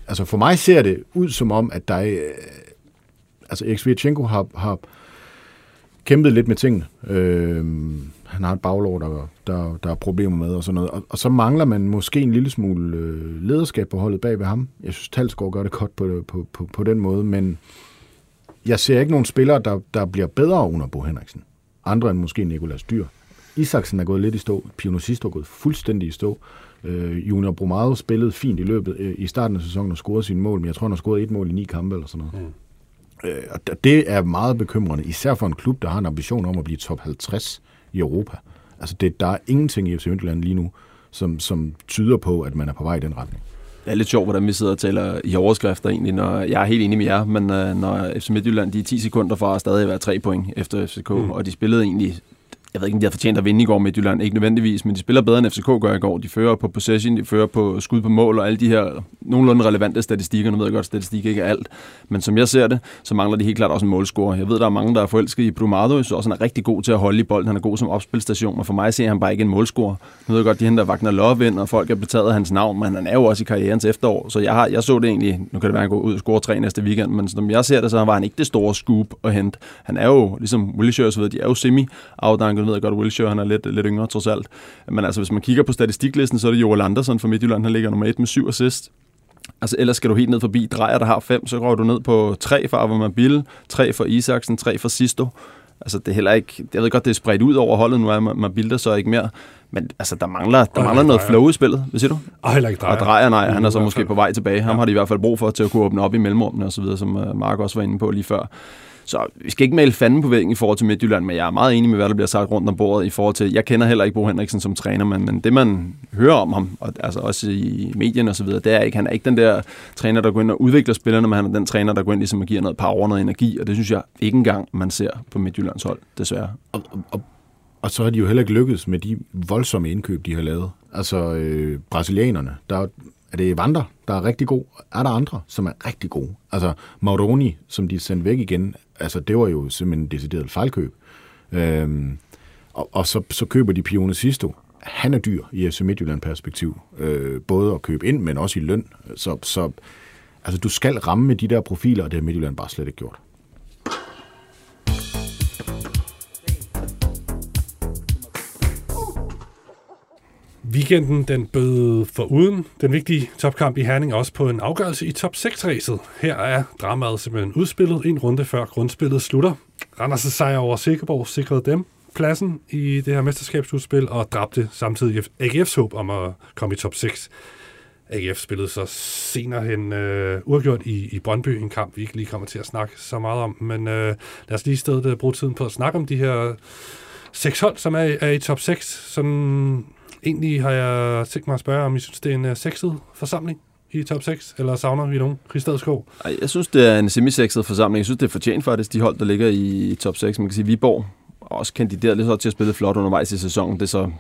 altså for mig ser det ud som om, at der er, øh, altså Erik har, har kæmpet lidt med tingene. Øh, han har et baglov, der, der, der er problemer med og sådan noget. Og, og så mangler man måske en lille smule øh, lederskab på holdet bag ved ham. Jeg synes, Talsgaard gør det godt på, på, på, på den måde, men jeg ser ikke nogen spillere, der, der bliver bedre under Bo Henriksen. Andre end måske Nikolas Dyr. Isaksen er gået lidt i stå. Pino Sisto er gået fuldstændig i stå. Øh, Junior Bromado spillede fint i løbet øh, i starten af sæsonen og scorede sine mål, men jeg tror, han har scoret et mål i ni kampe eller sådan noget. Mm. Øh, og det er meget bekymrende, især for en klub, der har en ambition om at blive top 50 i Europa. Altså, det, der er ingenting i FC Midtjylland lige nu, som, som tyder på, at man er på vej i den retning. Det er lidt sjovt, hvordan vi sidder og taler i overskrifter egentlig, når jeg er helt enig med jer, men uh, når FC Midtjylland de er 10 sekunder fra at stadig være tre point efter FCK, mm. og de spillede egentlig jeg ved ikke, om de har fortjent at vinde i går med Jylland, ikke nødvendigvis, men de spiller bedre end FCK gør i går. De fører på possession, de fører på skud på mål og alle de her nogenlunde relevante statistikker. Nu ved jeg godt, at statistik ikke er alt, men som jeg ser det, så mangler de helt klart også en målscore. Jeg ved, der er mange, der er forelsket i Brumado, så også han er rigtig god til at holde i bolden. Han er god som opspilstation, og for mig ser han bare ikke en målscore. Nu ved jeg godt, de henter Wagner Love ind, og folk er betaget af hans navn, men han er jo også i karrierens efterår. Så jeg, har, jeg så det egentlig, nu kan det være, at han går ud og score tre næste weekend, men som jeg ser det, så var han ikke det store scoop at hente. Han er jo, ligesom Wilshere, så ved, de er jo semi-afdanket, ved jeg godt, Wilshere, han er lidt, lidt yngre trods alt. Men altså, hvis man kigger på statistiklisten, så er det Joel Andersen fra Midtjylland, han ligger nummer 1 med 7 assist. Altså ellers skal du helt ned forbi Drejer, der har 5, så går du ned på 3 for Avermabil, 3 for Isaksen, 3 for Sisto. Altså det er heller ikke, jeg ved godt, det er spredt ud over holdet, nu er Mabilda så ikke mere, men altså, der mangler, der mangler noget flow i spillet, hvad siger du? Og heller ikke drejer. Og drejer, nej, han er så måske på vej tilbage. Ham ja. har de i hvert fald brug for til at kunne åbne op i mellemrummene og så videre, som øh, Mark også var inde på lige før. Så vi skal ikke male fanden på væggen i forhold til Midtjylland, men jeg er meget enig med, hvad der bliver sagt rundt om bordet i forhold til, jeg kender heller ikke Bo Henriksen som træner, men, men det man hører om ham, og, altså også i medierne og så videre, det er ikke, han er ikke den der træner, der går ind og udvikler spillerne, men han er den træner, der går ind ligesom og giver noget power, noget energi, og det synes jeg ikke engang, man ser på Midtjyllands hold, desværre. Og, og, og så har de jo heller ikke lykkedes med de voldsomme indkøb, de har lavet. Altså øh, brasilianerne, der er det Vander, der er rigtig god? Er der andre, som er rigtig gode? Altså Mauroni, som de sendte væk igen, altså det var jo simpelthen en decideret fejlkøb. Øhm, og, og så, så køber de Pione Sisto. Han er dyr i FC Midtjylland-perspektiv. Øh, både at købe ind, men også i løn. Så, så altså, du skal ramme med de der profiler, og det har Midtjylland bare slet ikke gjort. Weekenden den bød for uden den vigtige topkamp i Herning også på en afgørelse i top 6-ræset. Her er dramaet simpelthen udspillet en runde før grundspillet slutter. Randers' sejr over Sikkerborg sikrede dem pladsen i det her mesterskabsudspil og dræbte samtidig AGF's håb om at komme i top 6. AGF spillede så senere hen øh, uafgjort i, i Brøndby, en kamp, vi ikke lige kommer til at snakke så meget om. Men øh, lad os lige i stedet øh, bruge tiden på at snakke om de her seks hold, som er, er i top 6. Som egentlig har jeg tænkt mig at spørge, om I synes, det er en uh, sexet forsamling i top 6, eller savner vi nogen? Christadskov? Jeg synes, det er en semi-sexet forsamling. Jeg synes, det er fortjent faktisk, de hold, der ligger i top 6. Man kan sige, Viborg også kandideret lidt så til at spille flot undervejs i sæsonen. Det er så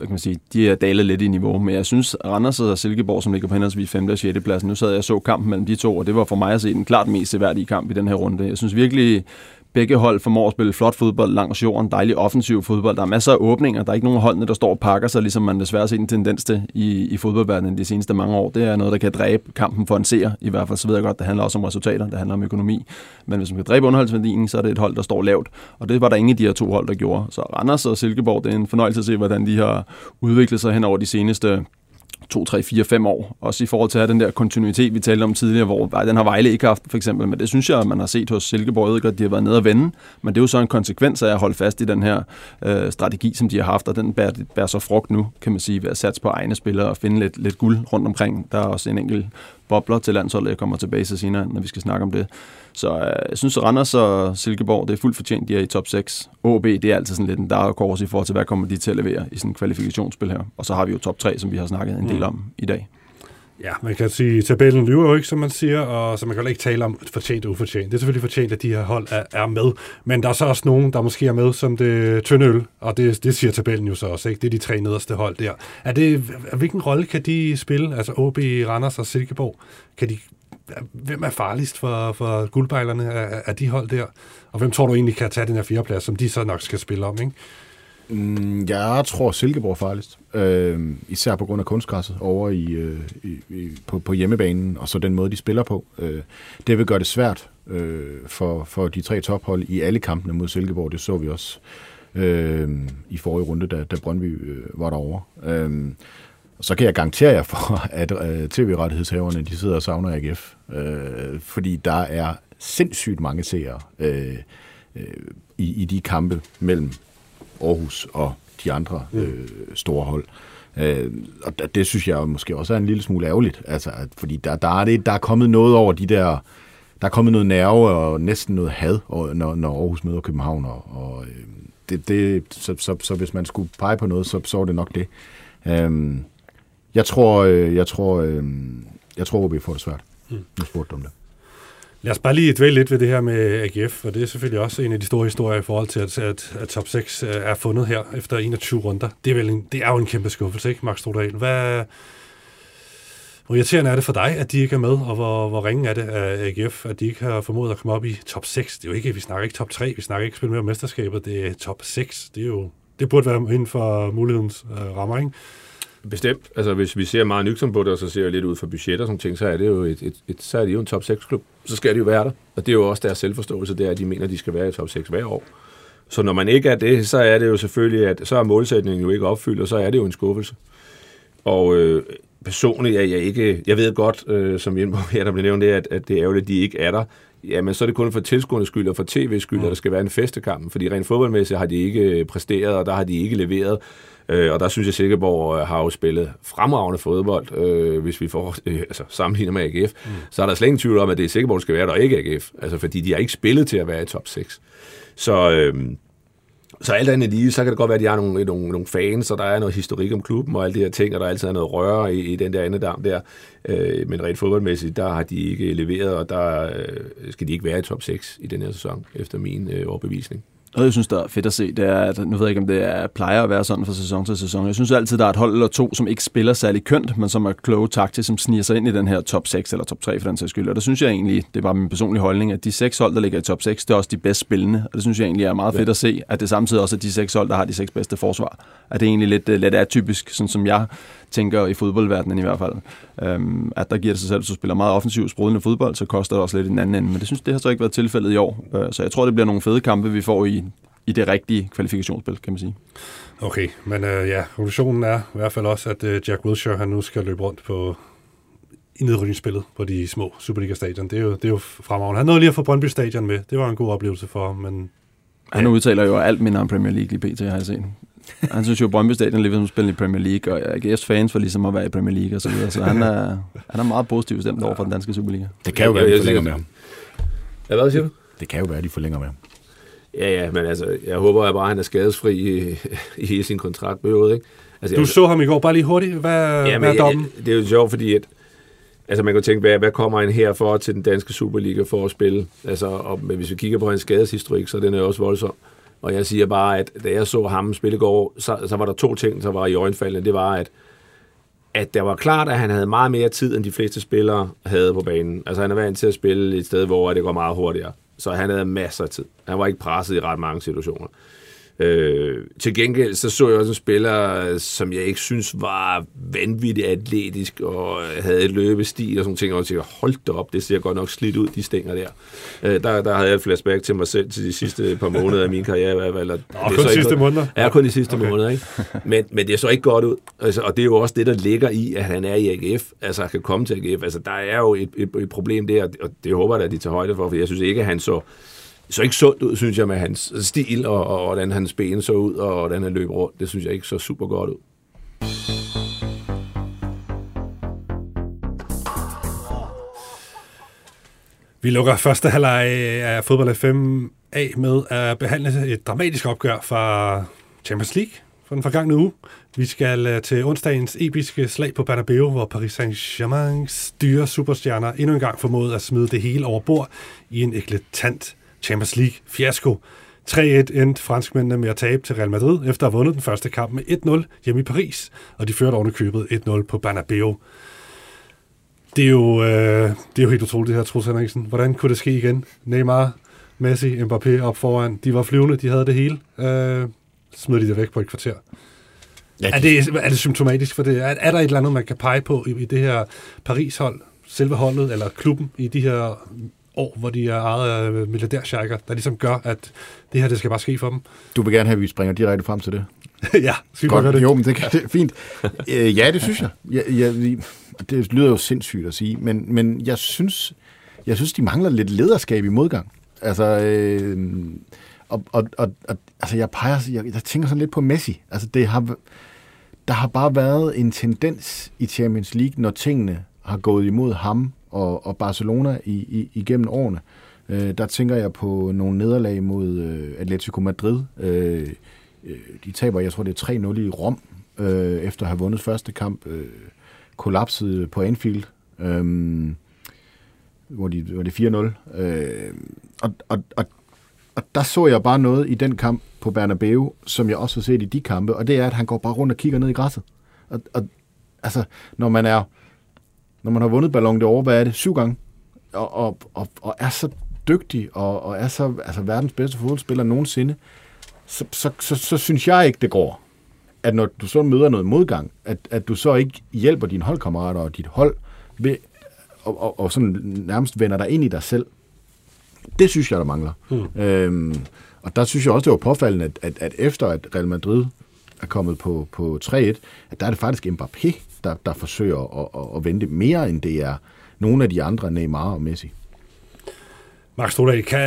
hvad kan man sige, de er dalet lidt i niveau, men jeg synes, Randers og Silkeborg, som ligger på henholdsvis 5. og 6. pladsen, nu sad jeg og så kampen mellem de to, og det var for mig at se den klart mest seværdige kamp i den her runde. Jeg synes virkelig, begge hold formår at spille flot fodbold langs jorden, dejlig offensiv fodbold. Der er masser af åbninger. Der er ikke nogen holdene, der står og pakker sig, ligesom man desværre har set en tendens til i, i fodboldverdenen de seneste mange år. Det er noget, der kan dræbe kampen for en seer. I hvert fald så ved jeg godt, det handler også om resultater, det handler om økonomi. Men hvis man kan dræbe underholdsværdien, så er det et hold, der står lavt. Og det var der ingen af de her to hold, der gjorde. Så Randers og Silkeborg, det er en fornøjelse at se, hvordan de har udviklet sig hen over de seneste 2, 3, 4, 5 år. Også i forhold til at have den der kontinuitet, vi talte om tidligere, hvor den har Vejle ikke haft, for eksempel. Men det synes jeg, man har set hos Silkeborg. Jeg ved de har været nede og vende. Men det er jo så en konsekvens af at holde fast i den her øh, strategi, som de har haft. Og den bærer, bærer så frugt nu, kan man sige, ved at satse på egne spillere og finde lidt, lidt guld rundt omkring. Der er også en enkelt bobler til landsholdet, jeg kommer tilbage til senere, når vi skal snakke om det. Så øh, jeg synes, at Randers og Silkeborg, det er fuldt fortjent, de er i top 6. OB, det er altid sådan lidt en dark horse i forhold til, hvad kommer de til at levere i sådan en kvalifikationsspil her. Og så har vi jo top 3, som vi har snakket en del mm. om i dag. Ja, man kan sige, at tabellen lyver jo ikke, som man siger, og så man kan jo ikke tale om fortjent og ufortjent. Det er selvfølgelig fortjent, at de her hold er, er med, men der er så også nogen, der måske er med som det tynde øl, og det, det siger tabellen jo så også, ikke? Det er de tre nederste hold der. Er det, hvilken rolle kan de spille, altså OB, Randers og Silkeborg? Kan de, hvem er farligst for, for guldbejlerne af, af de hold der? Og hvem tror du egentlig kan tage den her fjerdeplads, som de så nok skal spille om, ikke? Mm, jeg tror Silkeborg er farligst. Øh, især på grund af kunstgræsset over i, øh, i, på, på hjemmebanen, og så den måde, de spiller på. Øh, det vil gøre det svært øh, for, for de tre tophold i alle kampene mod Silkeborg. Det så vi også øh, i forrige runde, da, da Brøndby øh, var derovre. Øh, så kan jeg garantere jer for, at øh, tv-rettighedshaverne de sidder og savner AGF. Øh, fordi der er sindssygt mange seere øh, øh, i, i de kampe mellem Aarhus og de andre øh, store hold. Øh, og det, synes jeg måske også er en lille smule ærgerligt, altså, at, fordi der, der, er det, der er kommet noget over de der, der er kommet noget nerve og næsten noget had, når, når Aarhus møder København, og, og øh, det, det, så, så, så hvis man skulle pege på noget, så, så var det nok det. Øh, jeg tror, øh, jeg tror, øh, jeg tror, vi får det svært. Mm. Nu spurgte om det. Lad os bare lige dvæle lidt ved det her med AGF, for det er selvfølgelig også en af de store historier i forhold til, at, at, at top 6 øh, er fundet her efter 21 runder. Det er, vel en, det er jo en kæmpe skuffelse, ikke, Max Strodal? Hvad, hvor irriterende er det for dig, at de ikke er med, og hvor, hvor ringe er det af AGF, at de ikke har formået at komme op i top 6? Det er jo ikke, vi snakker ikke top 3, vi snakker ikke spil mere om mesterskabet, det er top 6. Det, er jo, det burde være inden for mulighedens øh, rammer, ikke? Bestemt. Altså, hvis vi ser meget nyksom på det, og så ser jeg lidt ud fra budgetter og sådan ting, så er det jo et, et, et, så er det jo en top 6-klub. Så skal det jo være der. Og det er jo også deres selvforståelse, det er, at de mener, at de skal være i top 6 hver år. Så når man ikke er det, så er det jo selvfølgelig, at så er målsætningen jo ikke opfyldt, og så er det jo en skuffelse. Og øh, personligt er jeg ikke, jeg ved godt, øh, som vi her, der blev nævnt, det, at, at det er ærgerligt, at de ikke er der. Jamen, så er det kun for tilskuernes skyld og for tv skyld, mm. at der skal være en festekamp. Fordi rent fodboldmæssigt har de ikke præsteret, og der har de ikke leveret. Øh, og der synes jeg, at Silkeborg øh, har jo spillet fremragende fodbold, øh, hvis vi får øh, altså, sammenligner med AGF. Mm. Så er der slet ingen tvivl om, at det er Silkeborg, der skal være der, og ikke AGF. Altså, fordi de har ikke spillet til at være i top 6. Så... Øh, så alt andet lige, så kan det godt være, at de har nogle, nogle, nogle fans, og der er noget historik om klubben og alle de her ting, og der er altid noget røre i, i den der andedam der. Øh, men rent fodboldmæssigt, der har de ikke leveret, og der øh, skal de ikke være i top 6 i den her sæson, efter min øh, overbevisning. Noget, jeg synes, der er fedt at se, det er, at nu ved jeg ikke, om det er, plejer at være sådan fra sæson til sæson. Jeg synes altid, der er et hold eller to, som ikke spiller særlig kønt, men som er kloge taktisk, som sniger sig ind i den her top 6 eller top 3 for den sags skyld. Og der synes jeg egentlig, det var min personlige holdning, at de seks hold, der ligger i top 6, det er også de bedst spillende. Og det synes jeg egentlig er meget fedt at se, at det samtidig også er de seks hold, der har de seks bedste forsvar. At det er egentlig lidt, øh, lidt atypisk, sådan som jeg tænker i fodboldverdenen i hvert fald. Øhm, at der giver det sig selv, hvis du spiller meget offensivt sprudlende fodbold, så koster det også lidt i den anden ende. Men det synes det har så ikke været tilfældet i år. Øh, så jeg tror, det bliver nogle fede kampe, vi får i i det rigtige kvalifikationsspil, kan man sige. Okay, men øh, ja, konklusionen er i hvert fald også, at øh, Jack Wilshere han nu skal løbe rundt på i nedrykningsspillet på de små Superliga-stadion. Det er jo, det er jo fremragende. Han nåede lige at få Brøndby Stadion med. Det var en god oplevelse for ham, men Han udtaler jo alt mindre om Premier League lige pt, har jeg set. Han synes jo, at Brøndby Stadion er lidt som spiller i Premier League, og AGF's fans for ligesom at være i Premier League og så videre. Så han er, han er meget positiv stemt over for den danske Superliga. Det kan jo være, Jeg- de jeg- forlænger med ham. Ja, hvad siger du? Det kan jo være, de forlænger med ham. Ja, ja, men altså, jeg håber at bare, at han er skadesfri i, i hele sin kontraktperiode, ikke? Altså, Du jeg, så ham i går, bare lige hurtigt. Hvad, ja, hvad er men, dommen? jeg, det er jo sjovt, fordi at, altså, man kan tænke, hvad, hvad kommer han her for til den danske Superliga for at spille? Altså, og, men hvis vi kigger på hans skadeshistorik, så er den er også voldsom. Og jeg siger bare, at da jeg så ham spille i går, så, så var der to ting, der var i øjenfaldene. Det var, at at det var klart, at han havde meget mere tid, end de fleste spillere havde på banen. Altså han er vant til at spille et sted, hvor det går meget hurtigere. Så han havde masser af tid. Han var ikke presset i ret mange situationer. Øh, til gengæld så så jeg også en spiller, som jeg ikke synes var vanvittigt atletisk og havde et løbestil og sådan ting, og jeg tænkte, hold da op, det ser godt nok slidt ud, de stænger der. Øh, der, der havde jeg et flashback til mig selv til de sidste par måneder af min karriere i hvert fald. og er kun de sidste godt- måneder? Ja, kun de sidste Okay. okay. måneder, ikke? Men, men det så ikke godt ud. Altså, og det er jo også det, der ligger i, at han er i AGF. Altså, han kan komme til AGF. Altså, der er jo et, et, et problem der, og det håber jeg, at de tager højde for, for jeg synes ikke, at han så, så ikke sundt ud, synes jeg, med hans stil, og, og hvordan hans ben så ud, og hvordan han løb rundt. Det synes jeg ikke så super godt ud. Vi lukker første halvleg af fodbold FM af med at behandle et dramatisk opgør fra Champions League for den forgangne uge. Vi skal øh, til onsdagens episke slag på Bernabeu, hvor Paris Saint-Germain styrer superstjerner endnu en gang formåede at smide det hele over bord i en eklatant Champions League fiasko. 3-1 endte franskmændene med at tabe til Real Madrid, efter at have vundet den første kamp med 1-0 hjemme i Paris, og de førte oven købet 1-0 på Bernabeu. Det er jo, øh, det er jo helt utroligt det her, Troels Henriksen. Hvordan kunne det ske igen? Neymar, Messi, Mbappé op foran. De var flyvende, de havde det hele. Øh, smed de det væk på et kvarter. Ja, Er det, er det symptomatisk for det? Er, er der et eller andet, man kan pege på i, i det her Paris-hold, selve holdet eller klubben i de her år, hvor de er ejet af milliardærsjejker, der ligesom gør, at det her, det skal bare ske for dem? Du vil gerne have, at vi springer direkte frem til det? ja, skal vi gøre det? Jo, men det, kan, det er fint. Øh, ja, det synes jeg. jeg, jeg det lyder jo sindssygt at sige, men, men jeg synes, jeg synes, de mangler lidt lederskab i modgang. Altså, øh, og, og, og, og, altså jeg, peger, jeg, jeg tænker sådan lidt på Messi. Altså, det har, der har bare været en tendens i Champions League, når tingene har gået imod ham og, og Barcelona i, i, igennem årene. Øh, der tænker jeg på nogle nederlag mod øh, Atletico Madrid. Øh, øh, de taber, jeg tror det er 3-0 i Rom, øh, efter at have vundet første kamp. Øh, kollapsede på Anfield, øh, hvor, de, hvor det er 4-0. Øh, og, og, og, og der så jeg bare noget i den kamp på Bernabeu, som jeg også har set i de kampe, og det er, at han går bare rundt og kigger ned i græsset. Og, og altså, når man er når man har vundet Ballon d'Or, hvad er det, syv gange, og, og, og, og er så dygtig, og, og er så altså, verdens bedste fodboldspiller nogensinde, så, så, så, så synes jeg ikke, det går. At når du så møder noget modgang, at, at du så ikke hjælper dine holdkammerater og dit hold ved, og, og, og sådan nærmest vender dig ind i dig selv. Det synes jeg, der mangler. Mm. Øhm, og der synes jeg også, det var påfaldende, at, at, at efter at Real Madrid er kommet på, på 3-1, at der er det faktisk Mbappé, der, der forsøger at, at, at vente mere, end det er nogle af de andre, Neymar og Messi. Mark Stodal, kan,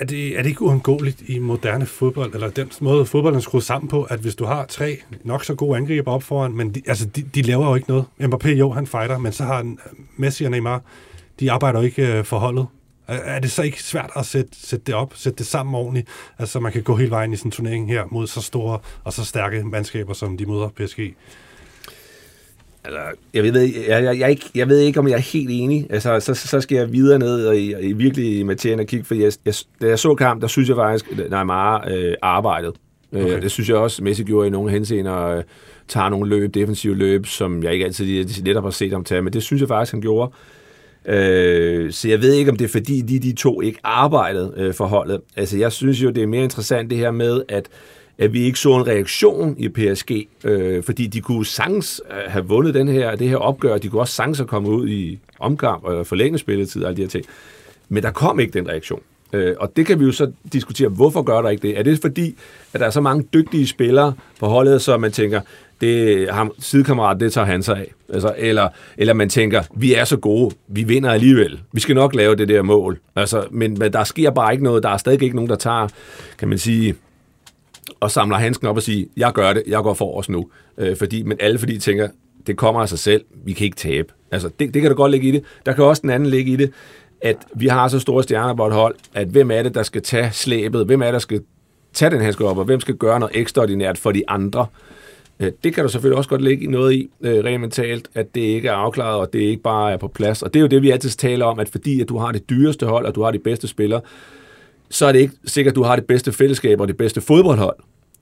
er, det, er det ikke uundgåeligt i moderne fodbold, eller den måde fodbolden er skruet sammen på, at hvis du har tre nok så gode angriber op foran, men de, altså, de, de laver jo ikke noget. Mbappé, jo, han fighter, men så har han øh, Messi og Neymar, de arbejder jo ikke øh, for holdet. Er, er det så ikke svært at sætte, sætte det op, sætte det sammen ordentligt, altså man kan gå hele vejen i sådan en turnering her mod så store og så stærke mandskaber, som de møder PSG? Altså, jeg ved, jeg, jeg, jeg, ikke, jeg ved ikke, om jeg er helt enig. Altså, så, så skal jeg videre ned og i, i virkelig i materien og kigge, for jeg, jeg, da jeg så kamp, der synes jeg faktisk, at Neymar øh, arbejdede. Okay. Okay. Øh, det synes jeg også, Messi gjorde i nogle henseender, øh, tager nogle løb, defensive løb, som jeg ikke altid lige- netop har set ham tage, men det synes jeg faktisk, han gjorde. Øh, så jeg ved ikke, om det er fordi, de, de to ikke arbejdede øh, for holdet. Altså, jeg synes jo, det er mere interessant det her med, at at vi ikke så en reaktion i PSG, øh, fordi de kunne sagtens øh, have vundet den her, det her opgør, de kunne også sagtens have kommet ud i omkamp og forlænge spilletid og alle de her ting. Men der kom ikke den reaktion. Øh, og det kan vi jo så diskutere, hvorfor gør der ikke det? Er det fordi, at der er så mange dygtige spillere på holdet, så man tænker, det ham, sidekammerat, det tager han sig af. Altså, eller, eller man tænker, vi er så gode, vi vinder alligevel. Vi skal nok lave det der mål. Altså, men, men der sker bare ikke noget. Der er stadig ikke nogen, der tager, kan man sige, og samler handsken op og siger, jeg gør det, jeg går for os nu. Øh, fordi, men alle fordi tænker, det kommer af sig selv, vi kan ikke tabe. Altså, det, det kan du godt ligge i det. Der kan også den anden ligge i det, at vi har så store stjerner på et hold, at hvem er det, der skal tage slæbet? Hvem er det, der skal tage den handske op, og hvem skal gøre noget ekstraordinært for de andre? Øh, det kan der selvfølgelig også godt ligge noget i, øh, rent mentalt, at det ikke er afklaret, og det ikke bare er på plads. Og det er jo det, vi altid taler om, at fordi at du har det dyreste hold, og du har de bedste spillere, så er det ikke sikkert, at du har det bedste fællesskab og det bedste fodboldhold.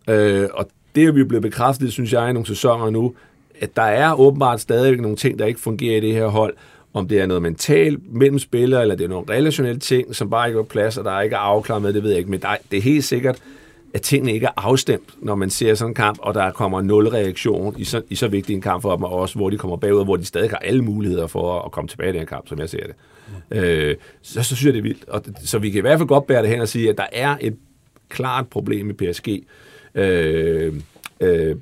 Øh, og det er vi blevet bekræftet, synes jeg, i nogle sæsoner nu, at der er åbenbart stadigvæk nogle ting, der ikke fungerer i det her hold. Om det er noget mentalt mellem spillere, eller det er nogle relationelle ting, som bare ikke er på plads, og der er ikke er afklaret med, det ved jeg ikke. Men der, det er helt sikkert, at tingene ikke er afstemt, når man ser sådan en kamp, og der kommer nul reaktion i så, i så vigtig en kamp for dem, og også hvor de kommer bagud, hvor de stadig har alle muligheder for at komme tilbage i den kamp, som jeg ser det. Mm. Øh, så, så synes jeg, det er vildt. Og, så vi kan i hvert fald godt bære det hen og sige, at der er et klart problem i PSG. Øh, øh,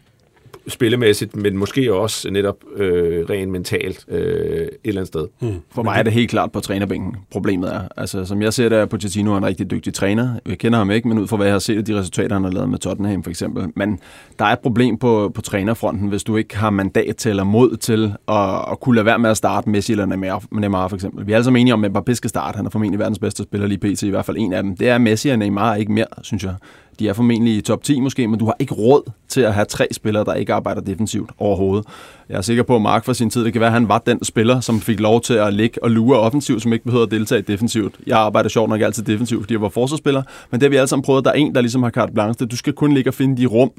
spillemæssigt, men måske også netop øh, rent mentalt øh, et eller andet sted. Hmm. For mig er det helt klart på trænerbænken, problemet er. Altså, som jeg ser det, er Pochettino en rigtig dygtig træner. Jeg kender ham ikke, men ud fra hvad jeg har set de resultater, han har lavet med Tottenham for eksempel. Men der er et problem på, på trænerfronten, hvis du ikke har mandat til eller mod til at, at kunne lade være med at starte Messi eller Neymar, Neymar for eksempel. Vi er altså enige om, at Mbappé skal starte. Han er formentlig verdens bedste spiller lige pt. i hvert fald en af dem. Det er Messi og Neymar ikke mere, synes jeg. De er formentlig i top 10 måske, men du har ikke råd til at have tre spillere, der ikke arbejder defensivt overhovedet. Jeg er sikker på, at Mark for sin tid, det kan være, at han var den spiller, som fik lov til at ligge og lure offensivt, som ikke behøver at deltage defensivt. Jeg arbejder sjovt nok altid defensivt, fordi jeg var forsvarsspiller, men det har vi alle sammen prøvet. Der er en, der ligesom har carte blanche. Du skal kun ligge og finde de rum,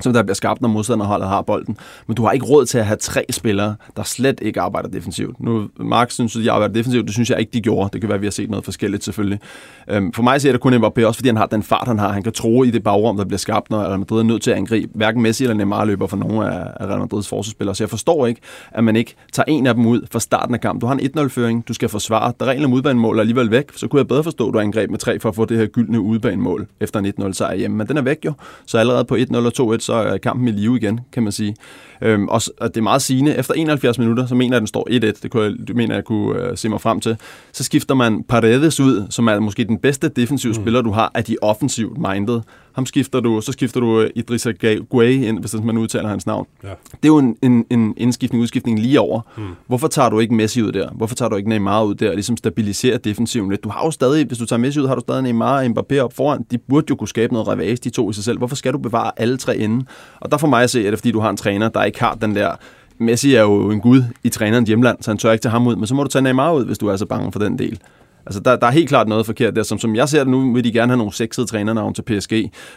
som der bliver skabt, når modstanderholdet har bolden. Men du har ikke råd til at have tre spillere, der slet ikke arbejder defensivt. Nu, Mark synes, at de arbejder defensivt. Det synes jeg ikke, de gjorde. Det kan være, at vi har set noget forskelligt selvfølgelig. Øhm, for mig ser det kun Mbappé, også fordi han har den fart, han har. Han kan tro i det bagrum, der bliver skabt, når Real Madrid er nødt til at angribe. Hverken Messi eller Neymar løber for nogen af Real Madrids forsvarsspillere. Så jeg forstår ikke, at man ikke tager en af dem ud fra starten af kampen. Du har en 1-0-føring, du skal forsvare. Der regler om udbanemål er alligevel væk. Så kunne jeg bedre forstå, at du angreb med tre for at få det her gyldne udbanemål efter en 1-0 sejr hjemme. Men den er væk jo. Så allerede på 1-0 og 2-1, så er kampen i live igen, kan man sige. Øhm, og, og det er meget sigende. Efter 71 minutter, så mener jeg, at den står 1-1. Det kunne jeg, mener jeg kunne uh, se mig frem til. Så skifter man Paredes ud, som er måske den bedste defensive mm. spiller, du har, af de offensivt minded. Ham skifter du, så skifter du øh, Idrissa Gueye ind, hvis man udtaler hans navn. Ja. Det er jo en, en, en indskiftning, udskiftning lige over. Mm. Hvorfor tager du ikke Messi ud der? Hvorfor tager du ikke Neymar ud der og ligesom stabiliserer defensiven lidt? Du har jo stadig, hvis du tager Messi ud, har du stadig Neymar og Mbappé op foran. De burde jo kunne skabe noget revage, de to i sig selv. Hvorfor skal du bevare alle tre inden? Og der for mig at se, er det fordi, du har en træner, der ikke har den der Messi er jo en gud i trænerens hjemland, så han tør ikke tage ham ud, men så må du tage Neymar ud, hvis du er så bange for den del. Altså, der, der er helt klart noget forkert der. Som, som jeg ser det nu, vil de gerne have nogle sexede trænernavn til PSG.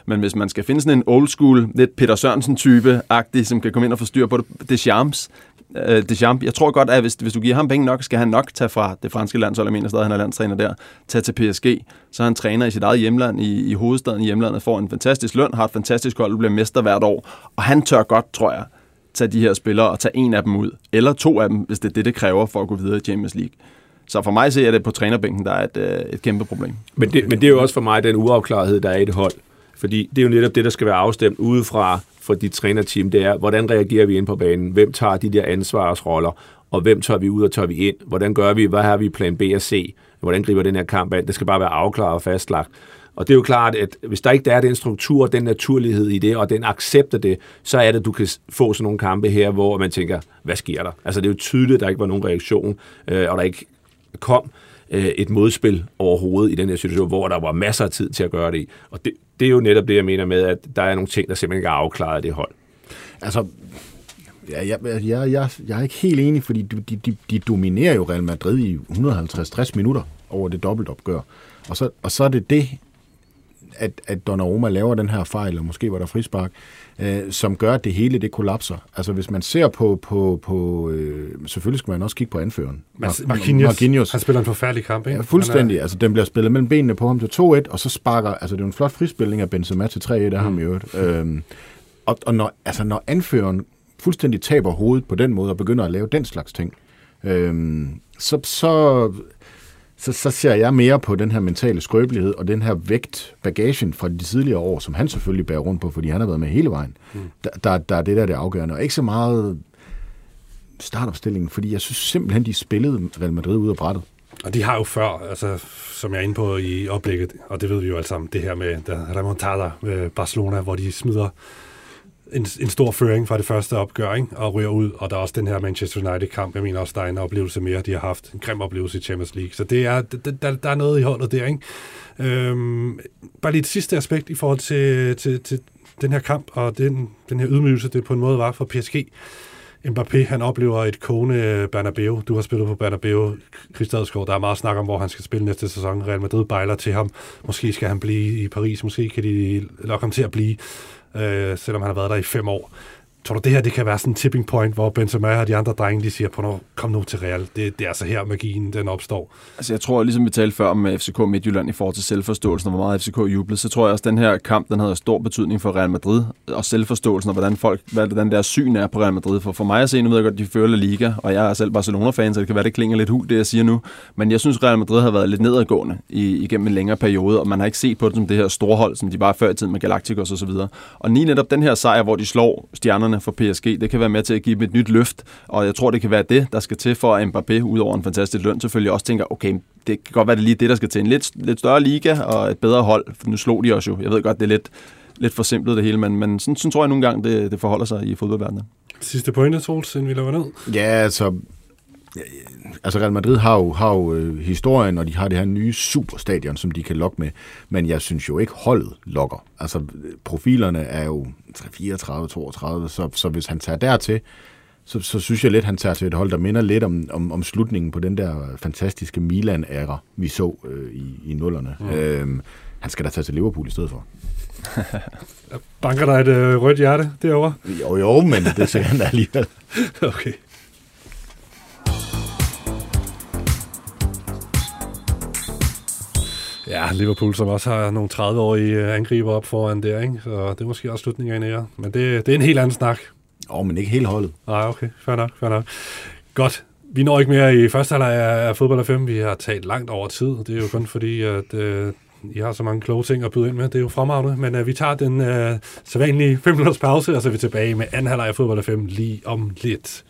Men hvis man skal finde sådan en old school, lidt Peter Sørensen-type-agtig, som kan komme ind og forstyrre på det, det charms, øh, Deschamps. Jeg tror godt, at hvis, hvis du giver ham penge nok, skal han nok tage fra det franske landshold, jeg mener stadig, han er landstræner der, tage til PSG. Så han træner i sit eget hjemland, i, i hovedstaden i hjemlandet, får en fantastisk løn, har et fantastisk hold, bliver mester hvert år. Og han tør godt, tror jeg, tage de her spillere og tage en af dem ud. Eller to af dem, hvis det er det, det kræver for at gå videre i Champions League. Så for mig ser jeg det på trænerbænken, der er et, øh, et kæmpe problem. Men det, men det er jo også for mig den uafklarethed, der er i det hold. Fordi det er jo netop det, der skal være afstemt udefra for dit trænerteam, det er, hvordan reagerer vi ind på banen? Hvem tager de der ansvarsroller? Og hvem tager vi ud og tager vi ind? Hvordan gør vi? Hvad har vi plan B og C? Hvordan griber den her kamp an? Det skal bare være afklaret og fastlagt. Og det er jo klart, at hvis der ikke er den struktur, den naturlighed i det, og den accept af det, så er det, at du kan få sådan nogle kampe her, hvor man tænker, hvad sker der? Altså det er jo tydeligt, at der ikke var nogen reaktion, øh, og der ikke kom øh, et modspil overhovedet i den her situation, hvor der var masser af tid til at gøre det i. Og det, det er jo netop det, jeg mener med, at der er nogle ting, der simpelthen ikke er afklaret af det hold. Altså, Ja, jeg, jeg, jeg, jeg er ikke helt enig, fordi de, de, de dominerer jo Real Madrid i 150-60 minutter over det dobbeltopgør. Og så, og så er det det, at, at Donnarumma laver den her fejl, og måske var der frispark, øh, som gør, at det hele det kollapser. Altså hvis man ser på, på, på øh, selvfølgelig skal man også kigge på anføreren. Mar- Marquinhos, Marquinhos. Han spiller en forfærdelig kamp, ikke? Ja, fuldstændig. Er... Altså den bliver spillet mellem benene på ham til 2-1, og så sparker, altså det er en flot frispilning af Benzema til 3-1 af mm. ham i øvrigt. Øhm, og, og når, altså, når anføreren fuldstændig taber hovedet på den måde og begynder at lave den slags ting, øhm, så, så så, så ser jeg mere på den her mentale skrøbelighed og den her vægt, bagagen fra de tidligere år, som han selvfølgelig bærer rundt på, fordi han har været med hele vejen. Mm. Der, der, der er det der, det afgørende. Og ikke så meget startopstillingen, fordi jeg synes simpelthen, de spillede Real Madrid ud af brættet. Og de har jo før, altså, som jeg er inde på i oplægget, og det ved vi jo alle sammen, det her med der remontada med Barcelona, hvor de smider en, en stor føring fra det første opgør, ikke? og ryger ud, og der er også den her Manchester United-kamp, jeg mener også, der er en oplevelse mere, de har haft en grim oplevelse i Champions League, så det er, der, der er noget i holdet der, ikke? Øhm, bare lige et sidste aspekt i forhold til, til, til den her kamp, og den, den her ydmygelse, det på en måde var for PSG. Mbappé, han oplever et kone øh, Bernabeu. Du har spillet på Bernabeu, Kristadskov. Der er meget snak om, hvor han skal spille næste sæson. Real Madrid bejler til ham. Måske skal han blive i Paris. Måske kan de lokke ham til at blive øh, selvom han har været der i fem år. Tror du, det her det kan være sådan en tipping point, hvor Benzema og de andre drenge, de siger, på nu, kom nu til Real. Det, det er altså her, magien den opstår. Altså jeg tror, ligesom vi talte før om øh, FCK Midtjylland i forhold til selvforståelsen, og hvor meget FCK jublede, så tror jeg også, at den her kamp, den havde stor betydning for Real Madrid, og selvforståelsen, og hvordan folk, hvordan deres syn er på Real Madrid. For for mig at se, nu ved jeg godt, de fører La Liga, og jeg er selv Barcelona-fan, så det kan være, det klinger lidt hul, det jeg siger nu. Men jeg synes, Real Madrid har været lidt nedadgående i, igennem en længere periode, og man har ikke set på det som det her storhold, som de var før i tiden med Galacticos og så videre. Og lige netop den her sejr, hvor de slår stjernerne for PSG. Det kan være med til at give dem et nyt løft, og jeg tror, det kan være det, der skal til for at Mbappé, ud over en fantastisk løn, selvfølgelig også tænker, okay, det kan godt være, det lige det, der skal til. En lidt, lidt større liga og et bedre hold, for nu slog de også jo. Jeg ved godt, det er lidt, lidt forsimplet det hele, men, men sådan, sådan tror jeg nogle gange, det, det forholder sig i fodboldverdenen. Sidste pointe, Troels, inden vi laver ned. Ja, altså, altså Real Madrid har jo, har jo øh, historien, og de har det her nye superstadion, som de kan lokke med, men jeg synes jo ikke, holdet lokker. Altså, profilerne er jo 34, 32, så, så hvis han tager dertil, så, så synes jeg lidt, han tager til et hold, der minder lidt om, om, om slutningen på den der fantastiske Milan-æra, vi så øh, i, i nullerne. Mm. Øhm, han skal da tage til Liverpool i stedet for. Banker der et øh, rødt hjerte derovre? Jo, jo, men det ser han da alligevel. okay. Ja, Liverpool, som også har nogle 30-årige øh, angriber op foran der, ikke? så det er måske også slutningen af en ære. Men det, det er en helt anden snak. Åh, oh, men ikke hele holdet. Nej, okay. Fair nok, fair nok. Godt. Vi når ikke mere i første halvleg af fodbold 5. Vi har talt langt over tid. Det er jo kun fordi, at øh, I har så mange kloge ting at byde ind med. Det er jo fremragende. Men øh, vi tager den øh, sædvanlige 5 minutters pause, og så er vi tilbage med anden halvleg af fodbold 5 lige om lidt.